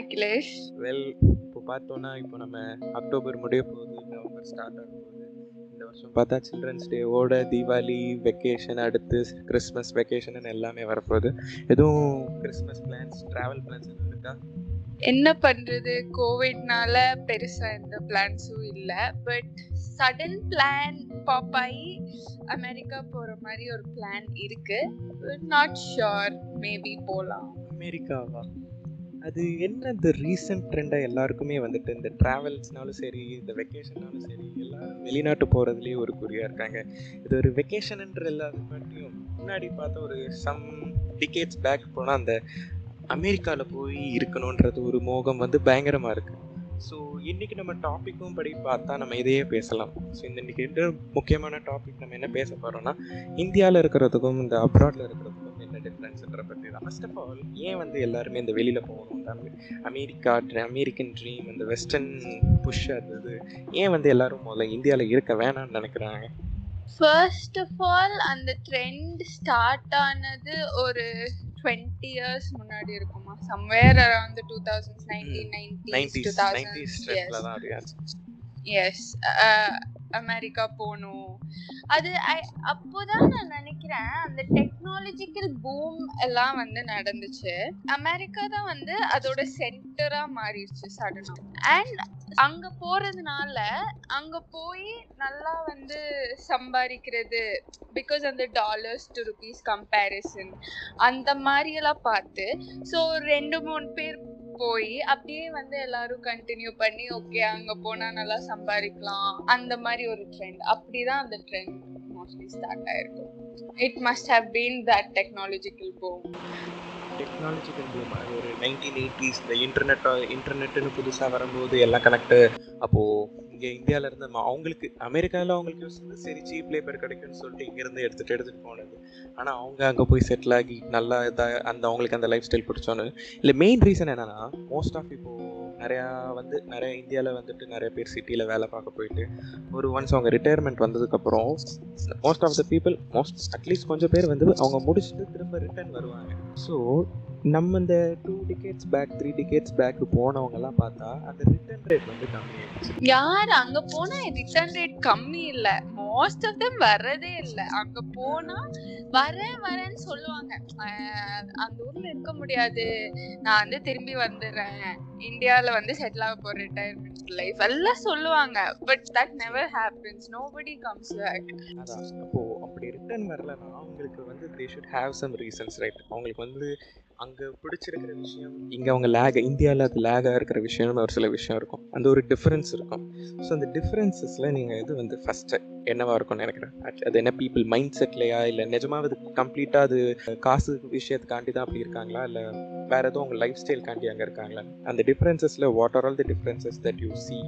Akhilesh well இப்போ பார்த்தோன்னா இப்போ நம்ம அக்டோபர் முடிய போகுது நவம்பர் ஸ்டார்ட் ஆக போகுது. இந்த வருஷம் பார்த்தா சில்ட்ரன்ஸ் டேவோட தீபாவளி வெக்கேஷன் அடுத்து கிறிஸ்மஸ் வெக்கேஷன் எல்லாமே வரப்போகுது. எதுவும் கிறிஸ்மஸ் பிளான்ஸ் ட்ராவல் பிளான்ஸ் எதுவும் இருக்கா? என்ன பண்றது? கோவிட்னால பெருசா எந்த பிளான்ஸும் இல்ல. பட் சடன் பிளான் பாப் ஆகி அமெரிக்கா போற மாதிரி ஒரு பிளான் இருக்கு. நாட் ஷுர் மேபி போலாம். அமெரிக்காவா? அது என்ன இந்த ரீசெண்ட் ட்ரெண்டாக எல்லாருக்குமே வந்துட்டு இந்த ட்ராவல்ஸ்னாலும் சரி இந்த வெக்கேஷன்னாலும் சரி எல்லாம் வெளிநாட்டு போகிறதுலேயே ஒரு குறியாக இருக்காங்க. இது ஒரு வெக்கேஷன்ன்ற இல்லாத முன்னாடி பார்த்த ஒரு சம் டிக்கெட்ஸ் பேக் போனால் அந்த அமெரிக்காவில் போய் இருக்கணுன்றது ஒரு மோகம் வந்து பயங்கரமாக இருக்குது ஸோ இன்றைக்கி நம்ம டாப்பிக்கும் படி பார்த்தா நம்ம இதையே பேசலாம். ஸோ இந்த இன்றைக்கி முக்கியமான டாபிக் நம்ம என்ன பேச போகிறோம்னா இந்தியாவில் இருக்கிறதுக்கும் இந்த அப்ராடில் இருக்கிறதுக்கும் என்ன டிஃப்ரென்ஸ்ன்ற பற்றி தான் ஃபர்ஸ்ட் ஆஃப் ஆல் ஏன் வந்து எல்லாருமே இந்த வெளியில் போகணும்? அமெரிக்கா அமெரிக்கன் ட்ரீம் இந்த வெஸ்டர்ன் புஷ் அது இது ஏன் வந்து எல்லாரும் முதல்ல இந்தியாவில் இருக்க வேணாம்னு நினைக்கிறாங்க? ஃபர்ஸ்ட் ஆஃப் ஆல் அந்த ட்ரெண்ட் ஸ்டார்ட் ஆனது ஒரு டுவெண்ட்டி இயர்ஸ் முன்னாடி இருக்குமா? Somewhere around two thousand nineteen ninety two nineties ட்ரெண்டில் தான் அது எஸ் அமெரிக்கா போகணும் அது அப்போதான் நான் நினைக்கிறேன் அந்த டெக்னாலஜிக்கல் பூம் எல்லாம் வந்து நடந்துச்சு. அமெரிக்கா தான் வந்து அதோட சென்டரா மாறிடுச்சு சடனா அண்ட் அங்க போறதுனால அங்க போய் நல்லா வந்து சம்பாதிக்கிறது பிகாஸ் அந்த டாலர்ஸ் டு ருபீஸ் கம்பேரிசன் அந்த மாதிரி எல்லாம் பார்த்து ஸோ ரெண்டு மூணு பேர் போய் அப்படியே வந்து எல்லாரும் கண்டினியூ பண்ணி ஓகே அங்க போனா நல்லா சம்பாதிக்கலாம். அந்த மாதிரி ஒரு ட்ரெண்ட் அப்படிதான் அந்த ட்ரெண்ட் மோஸ்ட்லி ஸ்டார்ட் ஆயிருக்கும் it must have been that technological boom technological boom அது ஒரு நைன்டீன் எயிட்டிஸ் இந்த இன்டர்நெட் இன்டர்நெட்டுன்னு புதுசாக வரும்போது எல்லாம் கனெக்ட் அப்போது இங்கே இந்தியாவில் இருந்து அவங்களுக்கு அமெரிக்காவில் அவங்களுக்கு யூஸ் வந்து சரி சீப் லேபர் கிடைக்கும்னு சொல்லிட்டு இங்கேருந்து எடுத்துகிட்டு எடுத்துகிட்டு போனது. ஆனால் அவங்க அங்கே போய் செட்டில் ஆகி நல்லா இதாக அந்த அவங்களுக்கு அந்த லைஃப் ஸ்டைல் பிடிச்சோன்னு இல்லை மெயின் ரீசன் என்னென்னா மோஸ்ட் ஆஃப் இப்போது நிறையா வந்து நிறைய இந்தியாவில் வந்துட்டு நிறைய பேர் சிட்டியில் வேலை பார்க்க போயிட்டு ஒரு ஒன்ஸ் அவங்க ரிட்டையர்மெண்ட் வந்ததுக்கப்புறம் most of the people most at least கொஞ்சம் பேர் வந்து அவங்க முடிச்சுட்டு திரும்ப ரிட்டர்ன் வருவாங்க. ஸோ நம்ம இந்த two tickets back three tickets back போனவங்கலாம் பார்த்தா அந்த ரிட்டர்ன் ரேட் வந்து கம்மியாயிடுச்சு. யார் அங்க போனா ரிட்டர்ன் ரேட் கம்மி இல்ல. மோஸ்ட் ஆஃப் them வர்றதே இல்ல. அங்க போனா வரேன் வரேன்னு சொல்லுவாங்க. அந்த ஊர்ல இருக்க முடியாது. நான் வந்து திரும்பி வந்துடுறேன். இந்தியால வந்து செட்டில் ஆக போற ரிட்டையர்மெண்ட் லைஃப் எல்லாம் சொல்லுவாங்க. But that never happens nobody comes back அப்போது அப்படி ரிட்டர்ன் வரலன்னா அவங்களுக்கு வந்து they should have some reasons right அவங்களுக்கு வந்து அங்கே பிடிச்சிருக்கிற விஷயம் இங்கே அவங்க லேக் இந்தியாவில் அது லேகாக இருக்கிற விஷயம்னு ஒரு சில விஷயம் இருக்கும். அந்த ஒரு டிஃப்ரென்ஸ் இருக்கும். ஸோ அந்த டிஃப்ரென்சஸில் நீங்கள் இது வந்து ஃபஸ்ட்டு என்னவாக இருக்கும்னு நினைக்கிறேன் அது என்ன பீப்புள் மைண்ட் செட்லையா இல்லை நிஜமாவது அது கம்ப்ளீட்டாக அது காசு விஷயத்துக்காண்டி தான் அப்படி இருக்காங்களா? இல்லை வேறு எதுவும் உங்கள் லைஃப் ஸ்டைல்காண்டி அங்கே இருக்காங்களா? அந்த டிஃப்ரென்சஸில் what are all the differences that you see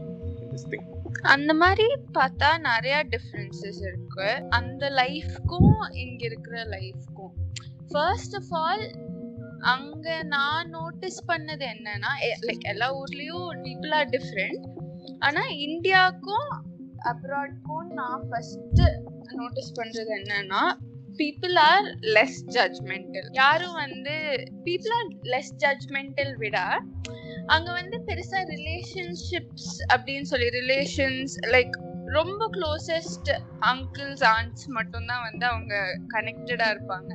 அந்த மாதிரி பார்த்தா நிறைய டிஃப்ரென்சஸ் இருக்கு. அந்த லைஃப்க்கும் இங்க இருக்கிற லைஃப்க்கும் ஃபர்ஸ்ட் ஆஃப் ஆல் அங்க நான் நோட்டீஸ் பண்ணது என்னன்னா லைக் எல்லா ஊர்லயும் பீப்புள் ஆர் டிஃப்ரெண்ட் ஆனா இந்தியாவுக்கும் அப்ராட்க்கும் நான் ஃபர்ஸ்ட் நோட்டீஸ் பண்றது என்னன்னா பீப்புள் ஆர் லெஸ் ஜட்மெண்டல் யாரும் வந்து பீப்புள் ஆர் லெஸ் ஜட்மெண்டல் விட அங்க வந்து பெருசா ரிலேஷன்ஷிப்ஸ் அப்படின்னு சொல்லி ரிலேஷன்ஸ் லைக் ரொம்ப க்ளோசஸ்ட் அங்கிள்ஸ் ஆண்ட்ஸ் மட்டும்தான் வந்து அவங்க கனெக்டடா இருப்பாங்க.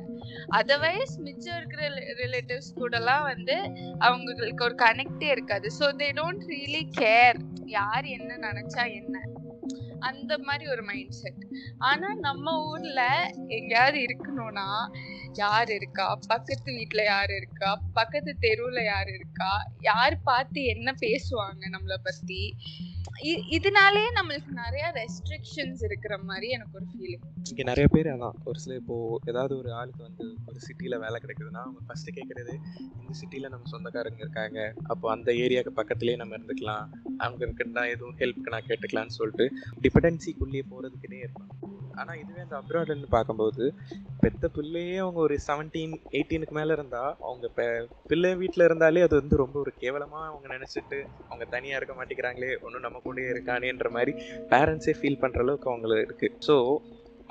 அதர்வைஸ் மிச்சம் இருக்கிற ரிலேட்டிவ்ஸ் கூடலாம் வந்து அவங்களுக்கு ஒரு கனெக்டே இருக்காது. So they don't really care யார் என்ன நினைச்சா என்ன. அந்த மாதிரி ஒரு மைண்ட் செட் ஆனா நம்ம ஊர்ல எங்கேயாவது இருக்கணும்னா யார் இருக்கா? பக்கத்து வீட்டில் யார் இருக்கா? பக்கத்து தெருவுல யார் இருக்கா? யார் பார்த்து என்ன பேசுவாங்க நம்மளை பத்தி? இதனாலே நம்மளுக்கு நிறைய ரெஸ்ட்ரிக்ஷன்ஸ் இருக்கிற மாதிரி எனக்கு ஒரு ஃபீலிங் இங்கே நிறைய பேர் அதான். ஒரு சில இப்போ ஏதாவது ஒரு ஆளுக்கு வந்து ஒரு சிட்டியில் வேலை கிடைக்குதுன்னா அவங்க ஃபஸ்ட்டு கேட்குறது இந்த சிட்டியில் நம்ம சொந்தக்காரங்க இருக்காங்க. அப்போ அந்த ஏரியாவுக்கு பக்கத்துலேயே நம்ம இருந்துக்கலாம். அவங்க இருக்குன்னா எதுவும் ஹெல்ப்க்கு நான் கேட்டுக்கலாம்னு சொல்லிட்டு டிபெண்டன்சிக்குள்ளேயே போகிறதுக்குனே இருப்பாங்க. ஆனால் இதுவே அந்த அப்ராட்னு பார்க்கும்போது பெத்த பிள்ளையே அவங்க ஒரு செவன்டீன் எயிட்டீனுக்கு மேலே இருந்தால் அவங்க இப்போ பிள்ளை வீட்டில் இருந்தாலே அது வந்து ரொம்ப ஒரு கேவலமாக அவங்க நினச்சிட்டு அவங்க தனியாக இருக்க மாட்டேங்கிறாங்களே ஒன்றும் நம்ம கூடயே இருக்கானேன்ற மாதிரி பேரண்ட்ஸே ஃபீல் பண்ணுற அளவுக்கு அவங்களுக்கு இருக்குது ஸோ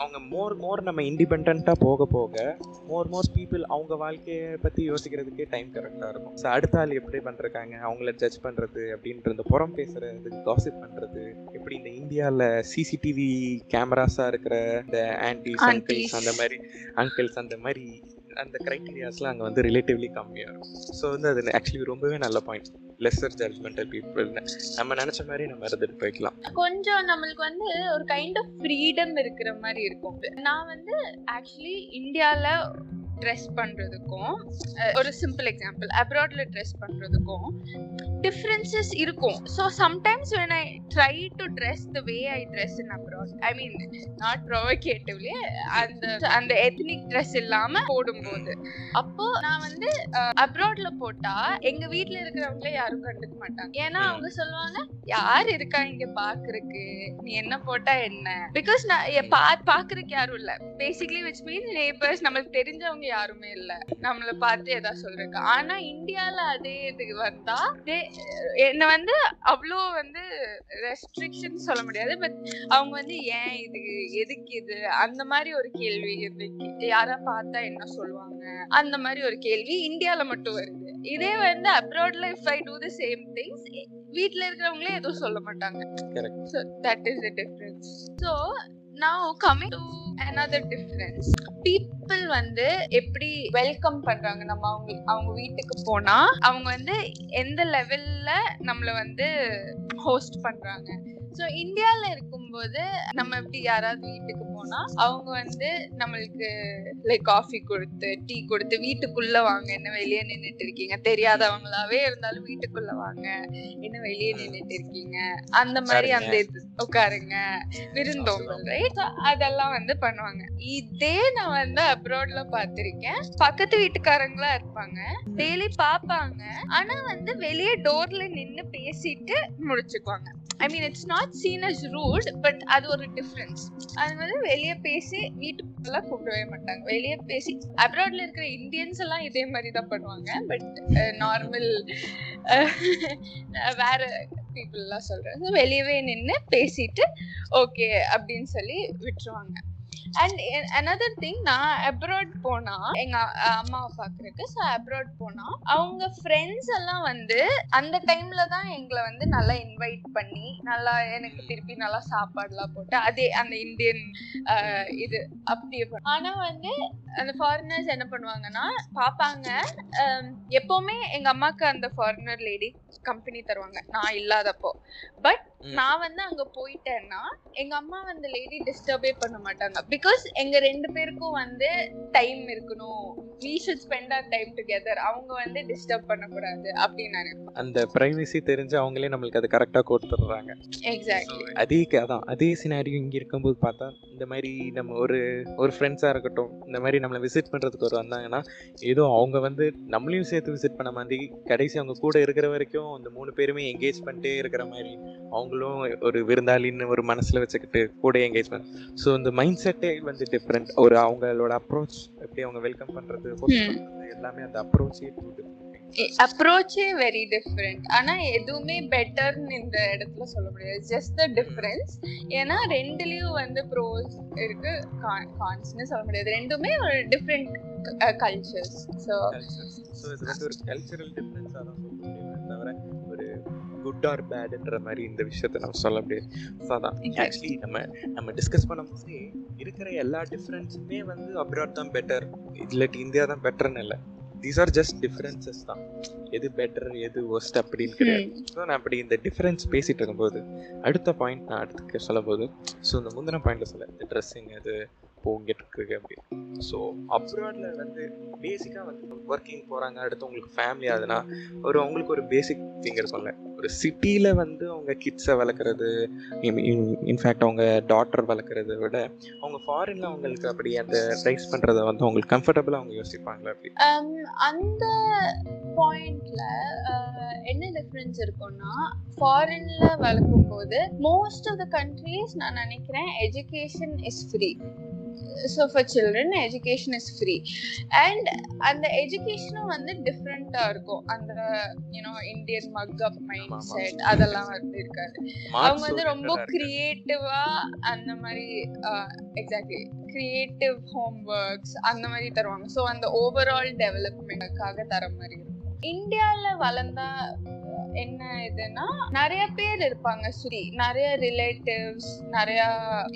அவங்க மோர் மோர் நம்ம இண்டிபெண்ட்டாக போக போக மோர் மோர் பீப்புள் அவங்க வாழ்க்கையை பற்றி யோசிக்கிறதுக்கே டைம் கரெக்டாக இருக்கும். ஸோ அடுத்த ஆள் எப்படி பண்ணுறாங்க அவங்கள ஜட்ஜ் பண்ணுறது அப்படின்ற இந்த புறம் பேசுறது காசிப் பண்ணுறது எப்படி இந்த இந்தியாவில் சிசிடிவி கேமராஸாக இருக்கிற இந்த ஆன்டிஸ். அங்கிள்ஸ் அந்த மாதிரி அங்கிள்ஸ் அந்த மாதிரி அந்த க்ரைட்டீரியாஸ்லாம் அங்கே வந்து ரிலேட்டிவ்லி கம்மியாக இருக்கும். ஸோ வந்து அது ஆக்சுவலி ரொம்பவே நல்ல பாயிண்ட் லெஸ்ஸர் ஜட்மெண்டல் பீப்புள்னு நம்ம நினச்ச மாதிரி நம்ம இருந்துட்டு போய்க்கலாம். கொஞ்சம் நம்மளுக்கு வந்து ஒரு கைண்ட் ஆஃப் ஃப்ரீடம் இருக்கிற மாதிரி இருக்கும். நான் வந்து ஆக்சுவலி இந்தியாவில் ட்ரெஸ் பண்றதுக்கும் அஹ், ஒரு சிம்பிள் எக்ஸாம்பிள் அப்ராட்ல ட்ரெஸ் பண்றதுக்கும் டிஃப்ரென்சஸ் இருக்கும். So sometimes when I try to dress the way I dress in abroad I mean not provocatively அந்த அந்த எத்னிக் ட்ரெஸ் இல்லாம போடும்போது. அப்போ நான் வந்து அப்ராட்ல போட்டா எங்க வீட்ல இருக்கிறவங்களே யாரும் கண்டுக்க மாட்டாங்க. ஏன்னா. அவங்க சொல்லுவாங்க யார் இருக்கா இங்க பாக்குறதுக்கு நீ என்ன போட்டா என்ன? பிகாஸ் நான் பாக்குறதுக்கு யாரும் இல்ல. பேசிக்கலி விச் மீன்ஸ் நேபர்ஸ் நம்மளுக்கு தெரிஞ்சவங்க யாருமே இல்ல. நம்மள பார்த்து ஏதாவது சொல்றாங்க ஆனா இந்தியால அதே இது வந்தா என்ன வந்து அவ்வளோ வந்து ரெஸ்ட்ரிக்ஷன் சொல்ல முடியாது. பட் அவங்க வந்து ஏன் இது? எதுக்கு இது? அந்த மாதிரி ஒரு கேள்வி இருந்துச்சு யாரா பார்த்தா என்ன சொல்லுவாங்க? அந்த மாதிரி ஒரு கேள்வி இந்தியால மட்டும் வருது. இதே வந்து அப்ராட்ல if I do the same things வீட்ல இருக்கிறவங்களே எதுவும் சொல்ல மாட்டாங்க. That is the difference so now coming to another difference. People வந்து எப்படி வெல்கம் பண்றாங்க? நம்ம அவங்க அவங்க வீட்டுக்கு போனா அவங்க வந்து எந்த லெவல்ல நம்மள வந்து ஹோஸ்ட் பண்றாங்க? ஸோ இந்தியால இருக்கும்போது நம்ம எப்படி யாராவது வீட்டுக்கு போனா அவங்க வந்து நம்மளுக்கு லைக் காஃபி கொடுத்து டீ கொடுத்து வீட்டுக்குள்ள வாங்க. என்ன வெளியே நின்னுட்டு இருக்கீங்க? தெரியாதவங்களாவே இருந்தாலும் வீட்டுக்குள்ள வாங்க. என்ன வெளியே நின்னுட்டு இருக்கீங்க? அந்த மாதிரி அந்த இது உட்காருங்க. விருந்தோம்பல் ரைட் அதெல்லாம் வந்து பண்ணுவாங்க. இதே நான் வந்து அப்ராட்ல பார்த்திருக்கேன். பக்கத்து வீட்டுக்காரங்களா இருப்பாங்க. டெய்லி பாப்பாங்க ஆனா வந்து வெளியே டோர்ல நின்னு பேசிட்டு முடிச்சுக்குவாங்க. I mean it's not seen as rude but அது ஒரு டிஃப்ரென்ஸ் அது வந்து வெளியே பேசி வீட்டுக்குள்ளே கூப்பிடவே மாட்டாங்க. வெளியே பேசி அப்ராட்ல இருக்கிற இந்தியன்ஸ் எல்லாம் இதே மாதிரி தான் பண்ணுவாங்க பட் நார்மல் வேற பீப்புள்லாம் சொல்கிறேன் வெளியவே நின்று பேசிட்டு ஓகே அப்படின்னு சொல்லி விட்டுருவாங்க. அண்ட் அனதர் திங் நான் அப்ராட் போனா எங்க அம்மாவை பாக்குறதுக்கு ஸோ அப்ராட் போனா அவங்க ஃப்ரெண்ட்ஸ் எல்லாம் வந்து அந்த டைம்ல தான் எங்களை வந்து நல்லா இன்வைட் பண்ணி நல்லா எனக்கு திருப்பி நல்லா சாப்பாடுலாம் போட்டு அதே அந்த இந்தியன் இது அப்படியே பண்ண- ஆனா வந்து அந்த ஃபாரினர்ஸ் என்ன பண்ணுவாங்கன்னா பாப்பாங்க எப்பவுமே எங்க அம்மாக்கு அந்த ஃபாரினர் லேடி கம்பெனி தருவாங்க. நான் இல்லாதப்போ. பட். நான் வந்து அங்க போயிட்டேன்னா எங்க அம்மா வந்து லேடி டிஸ்டர்பே பண்ண மாட்டாங்க. பிகாஸ் எங்க ரெண்டு பேருக்கும் வந்து டைம் இருக்கணும். We should spend our time together அவங்க வந்து டிஸ்டர்ப் பண்ணக்கூடாது அப்படின்னு நினைப்பேன். அந்த ப்ரைவசி தெரிஞ்சு அவங்களே நம்மளுக்கு அது கரெக்டாக கொடுத்துட்றாங்க. எக்ஸாக்ட்லி அதே அதான் அதே சினாரியோ இங்கே இருக்கும்போது பார்த்தா இந்த மாதிரி நம்ம ஒரு ஒரு ஃப்ரெண்ட்ஸாக இருக்கட்டும் இந்த மாதிரி நம்மளை விசிட் பண்ணுறதுக்கு ஒரு வந்தாங்கன்னா ஏதோ அவங்க வந்து நம்மளையும் சேர்த்து விசிட் பண்ண மாதிரி கடைசி அவங்க கூட இருக்கிற வரைக்கும் அந்த மூணு பேருமே என்கேஜ் பண்ணிட்டே இருக்கிற மாதிரி அவங்களும் ஒரு விருந்தாளின்னு ஒரு மனசில் வச்சுக்கிட்டு கூட என்கேஜ் பண்ண ஸோ இந்த மைண்ட் செட்டே வந்து டிஃப்ரெண்ட் ஒரு அவங்களோட அப்ரோச் எப்படி அவங்க வெல்கம். பண்றது எல்லாமே அந்த அப்ரோச்சே அப்ரோச்சே வெரி டிஃப்ரெண்ட் ஆனா எதுவுமே பெட்டர்னு இந்த இடத்துல சொல்ல முடியாது. ஜஸ்ட் த டிஃபரன்ஸ் ஏன்னா ரெண்டுலயும் வந்து ப்ரோஸ் இருக்கு கான்ஸ்னு சொல்ல முடியாது. ரெண்டுமே ஒரு டிஃப்ரெண்ட் கல்ச்சர்ஸ் ஸோ ஸோ இது வந்து ஒரு கல்ச்சரல் டிஃப்ரென்ஸாக தான் சொல்ல முடியுமே தவிர குட் ஆர் பேடுன்ற மாதிரி இந்த விஷயத்த நம்ம சொல்ல முடியாது. ஸோ அதான். ஆக்சுவலி நம்ம நம்ம டிஸ்கஸ் பண்ணும்போது இருக்கிற எல்லா டிஃப்ரென்ஸுமே வந்து அப்ராட் தான் பெட்டர் இல்லாட்டி இந்தியா தான் பெட்டர்னு இல்லை. தீஸ் ஆர் ஜஸ்ட் டிஃப்ரென்சஸ் தான். எது பெட்டர் எது ஒஸ்ட் அப்படின்னு கிடையாது. ஸோ நான் அப்படி இந்த டிஃப்ரென்ஸ் பேசிட்டு இருக்கும்போது அடுத்த பாயிண்ட் நான் அடுத்து சொல்லும் போது ஸோ இந்த முந்தின பாயிண்ட்ல சொல்ல இந்த ட்ரெஸ்ஸிங் அது போங்கிட்டு இருக்கு அப்படி ஸோ அப்ராட்ல வந்து பேசிக்காக வந்து ஒர்க்கிங் போகிறாங்க அடுத்து உங்களுக்கு ஃபேமிலி ஆகுதுன்னா ஒரு அவங்களுக்கு ஒரு பேசிக் திங் இருக்கும்ல ஒரு சிட்டியில் வந்து அவங்க கிட்ஸை வளர்க்குறது இன்ஃபேக்ட் அவங்க டாட்டர் வளர்க்குறத விட அவங்க ஃபாரின்ல அவங்களுக்கு அப்படி அந்த ரைஸ் பண்ணுறத வந்து அவங்களுக்கு கம்ஃபர்டபுளாக அவங்க யோசிப்பாங்களா அப்படி? அந்த பாயிண்ட்ல என்ன டிஃபரன்ஸ் இருக்கும்னா ஃபாரின்ல வளர்க்கும் போது மோஸ்ட் ஆஃப் த கண்ட்ரீஸ் நான் நினைக்கிறேன் education is free so for children education is free and அந்த எஜுகேஷனும் வந்து டிஃப்ரெண்டா இருக்கும். அந்த you know Indian mug up mind set அதெல்லாம் வந்து இருக்காது. அவங்க வந்து ரொம்ப கிரியேட்டிவா அந்த மாதிரி எக்ஸாக்ட்லி கிரியேட்டிவ் ஹோம் ஒர்க்ஸ் அந்த மாதிரி தருவாங்க. ஸோ அந்த ஓவரால் டெவலப்மெண்ட்டுக்காக தர மாதிரி இருக்கும். இந்தியால வளர்ந்தா என்ன இதுன்னா நிறைய பேர் இருப்பாங்க சுரி நிறைய ரிலேட்டிவ்ஸ் நிறைய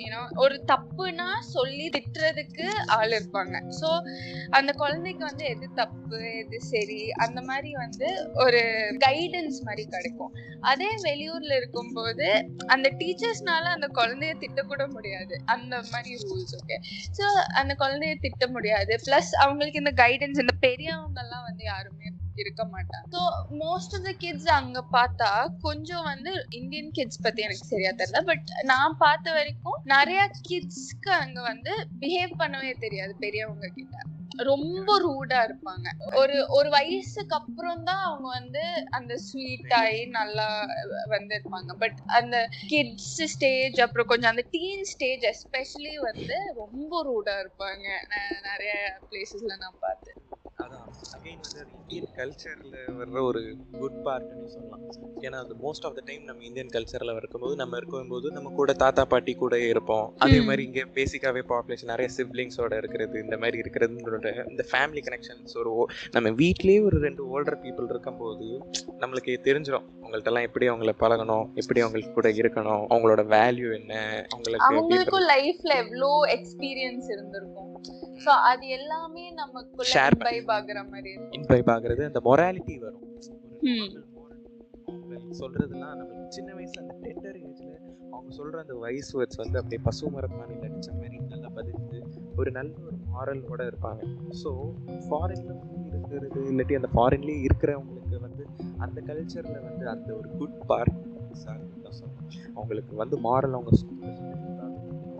யூனோ ஒரு தப்புனா சொல்லி திட்டுறதுக்கு ஆள் இருப்பாங்க. ஸோ அந்த குழந்தைக்கு வந்து எது தப்பு எது சரி அந்த மாதிரி வந்து ஒரு கைடன்ஸ் மாதிரி கிடைக்கும். அதே வெளியூர்ல இருக்கும்போது அந்த டீச்சர்ஸ்னால அந்த குழந்தைய திட்டக்கூட முடியாது. அந்த மாதிரி ரூல்ஸ் ஓகே ஸோ அந்த குழந்தைய திட்ட முடியாது. ப்ளஸ் அவங்களுக்கு இந்த கைடன்ஸ் இந்த பெரியவங்கெல்லாம் வந்து யாருமே இருக்க மாட்டாங்க. So most of the kids அங்க பார்த்தா கொஞ்சம் வந்து இந்தியன் கிட்ஸ் பத்தி எனக்கு சரியா தெரியல. பட் நான் பார்த்த வரைக்கும் நிறைய கிட்ஸ்க்கு அங்க வந்து பிஹேவ் பண்ணவே தெரியாது பெரியவங்க கிட்ட. ரொம்ப ரூடா இருப்பாங்க. ஒரு ஒரு வயசுக்கு அப்புறம் தான் அவங்க வந்து அந்த ஸ்வீட் ஆகி நல்லா வந்து இருப்பாங்க. பட் அந்த கிட்ஸ் ஸ்டேஜ் அப்புறம் கொஞ்சம் அந்த டீன் ஸ்டேஜ் எஸ்பெஷலி வந்து ரொம்ப ரூடா இருப்பாங்க. நிறைய பிளேசஸ்ல நான் பார்த்தேன். அகைன் வந்து இந்தியன் கல்ச்சரில் வர்ற ஒரு குட் பார்ட்னு சொல்லலாம். ஏன்னா அது மோஸ்ட் ஆஃப் த டைம் நம்ம இந்தியன் கல்ச்சரில் இருக்கும்போது நம்ம இருக்கும்போது நம்ம கூட தாத்தா பாட்டி கூட இருப்போம். அதே மாதிரி இங்கே பேசிக்காகவே பாப்புலேஷன் நிறைய சிப்ளிங்ஸோட இருக்கிறது இந்த மாதிரி இருக்கிறதுன்ற இந்த ஃபேமிலி கனெக்ஷன்ஸ் ஒரு நம்ம வீட்லேயே ஒரு ரெண்டு ஓல்டர் பீப்புள் இருக்கும்போது நம்மளுக்கு தெரிஞ்சிடும் அவங்கள்ட்டலாம் எப்படி அவங்கள பழகணும் எப்படி அவங்களுக்கு கூட இருக்கணும் அவங்களோட வேல்யூ என்ன அவங்களுக்கு அவங்களுக்கும் லைஃப்ல எவ்வளோ எக்ஸ்பீரியன்ஸ் இருந்திருக்கும். ஸோ அது எல்லாமே நமக்குள்ள Share இன்வைப் ஆகுற மாதிரி இன்வைப் ஆகுறது அந்த மொராலிட்டி வரும். சொல்றதுலாம் நம்மளுக்கு சின்ன வயசுல அந்த டெண்டர் ஏஜ்ல அவங்க சொல்ற அந்த வயசு வேர்ட்ஸ் வந்து அப்படியே பசு மரத்தானி நடிச்ச மாதிரி நல்லா பதிந்து ஒரு நல்ல ஒரு மாரலோட இருப்பாங்க. ஸோ ஃபாரின்ல இருக்கிறது இல்லாட்டி அந்த ஃபாரின்லேயே இருக்கிறவங்களுக்கு வந்து அந்த கல்ச்சர்ல வந்து அந்த ஒரு குட் பார்ட் அவங்களுக்கு வந்து மாரல் அவங்க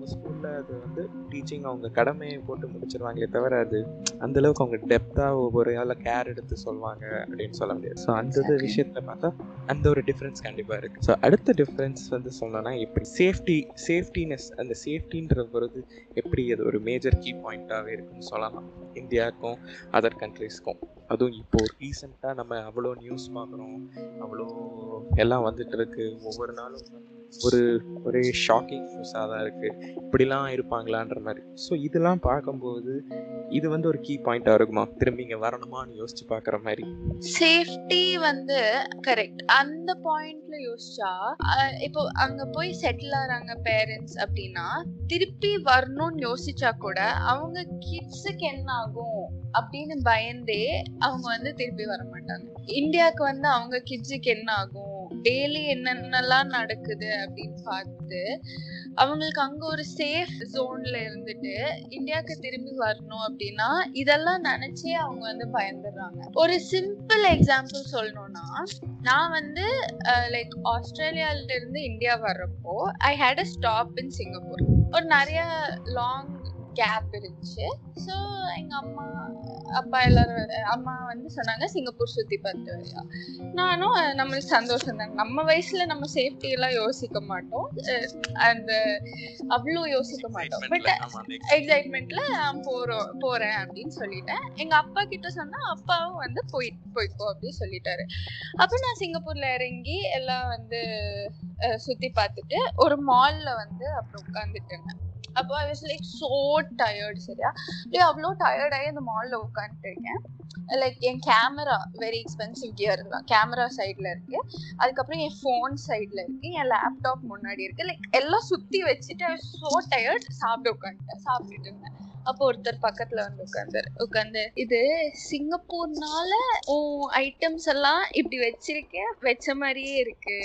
அவங்க ஸ்கூல்ல அது வந்து டீச்சிங் அவங்க கடமையை போட்டு முடிச்சிருவாங்களே தவிர அது அந்த அளவுக்கு அவங்க டெப்தா ஒவ்வொரு ஆள கேர் எடுத்து சொல்லுவாங்க அப்படின்னு சொல்ல முடியாது. ஸோ அந்த இது விஷயத்துல பார்த்தா அந்த ஒரு டிஃப்ரென்ஸ் கண்டிப்பா இருக்கு. ஸோ அடுத்த டிஃப்ரென்ஸ் வந்து சொல்லணும்னா எப்படி சேஃப்டி சேஃப்டினஸ் அந்த சேஃப்டின்ற பொழுது எப்படி அது ஒரு மேஜர் கீ பாயிண்டாகவே இருக்குன்னு சொல்லலாம். இந்தியாவுக்கும் அதர் கண்ட்ரீஸ்க்கும் அதுவும் இப்போ ரீசெண்டாக நம்ம அவ்வளோ நியூஸ் பார்க்குறோம். அவ்வளோ எல்லாம் வந்துட்டு இருக்கு. ஒவ்வொரு நாளும் ஒரு ஒரே ஷாக்கிங் நியூஸாக தான் இருக்குது இப்படிலாம் இருப்பாங்களான்ற மாதிரி. ஸோ இதெல்லாம் பார்க்கும்போது இது வந்து ஒரு கீ பாயிண்டாக இருக்குமா? திரும்பி இங்கே வரணுமான்னு யோசிச்சு பார்க்குற மாதிரி. சேஃப்டி வந்து கரெக்ட் அந்த பாயிண்ட்ல யோசிச்சா இப்போ அங்கே போய் செட்டில் ஆகிறாங்க பேரண்ட்ஸ் அப்படின்னா திருப்பி வரணும்னு யோசிச்சா கூட அவங்க கிட்ஸுக்கு என்ன ஆகும் அப்படின்னு பயந்தே அவங்க வந்து திருப்பி வர மாட்டாங்க. இந்தியாவுக்கு வந்து அவங்க கிட்ஸுக்கு என்ன ஆகும்? டெய்லி என்னென்னலாம் நடக்குது அப்படின்னு பார்த்து அவங்களுக்கு அங்க ஒரு சேஃப் ஜோன்ல இருந்துட்டு இந்தியாவுக்கு திரும்பி வரணும் அப்படின்னா இதெல்லாம் நினைச்சே அவங்க வந்து பயந்துடுறாங்க. ஒரு சிம்பிள் எக்ஸாம்பிள் சொல்லணும்னா நான் வந்து லைக் ஆஸ்திரேலியால இருந்து இந்தியா வர்றப்போ I had a stop in Singapore ஒரு நிறைய லாங் கேப் இருந்துச்சு. ஸோ எங்க அம்மா அப்பா எல்லாரும் அம்மா வந்து சொன்னாங்க சிங்கப்பூர் சுத்தி பார்த்து வரையா? நானும் நம்மளுக்கு சந்தோஷம் தாங்க நம்ம வயசுல நம்ம சேஃப்டி எல்லாம் யோசிக்க மாட்டோம். அந்த அவ்வளோ யோசிக்க மாட்டோம். பட் எக்ஸைட்மெண்ட்ல நான் போறோம் போறேன் அப்படின்னு சொல்லிட்டேன். எங்க அப்பா கிட்ட சொன்னா அப்பாவும் வந்து போய் போய்க்கோ அப்படின்னு சொல்லிட்டாரு. அப்ப நான் சிங்கப்பூர்ல இறங்கி எல்லாம் வந்து சுத்தி பார்த்துட்டு ஒரு மால்ல வந்து அப்புறம் உட்காந்துட்டு இருந்தேன். அப்போ I was like so tired சரியா? அப்படியே அவ்வளோ டயர்டாகி அந்த மால்ல உட்காந்துட்டு இருக்கேன். லைக் என் கேமரா வெரி எக்ஸ்பென்சிவ் கியர் தான். கேமரா சைடில் இருக்கு. அதுக்கப்புறம் என் ஃபோன் சைடில் இருக்கு. என் லேப்டாப் முன்னாடி இருக்கு. லைக் எல்லாம் சுற்றி வச்சுட்டு ஸோ டயர்ட் சாப்பிட்டு உட்காந்துட்டேன் சாப்பிட்டுட்டு இருந்தேன். அப்போ ஒருத்தர் பக்கத்துல வந்து உட்காந்தாரு உட்காந்து இது சிங்கப்பூர்னால உன் ஐட்டம்ஸ் எல்லாம் இப்படி வச்சிருக்கேன் வச்ச மாதிரியே இருக்கு.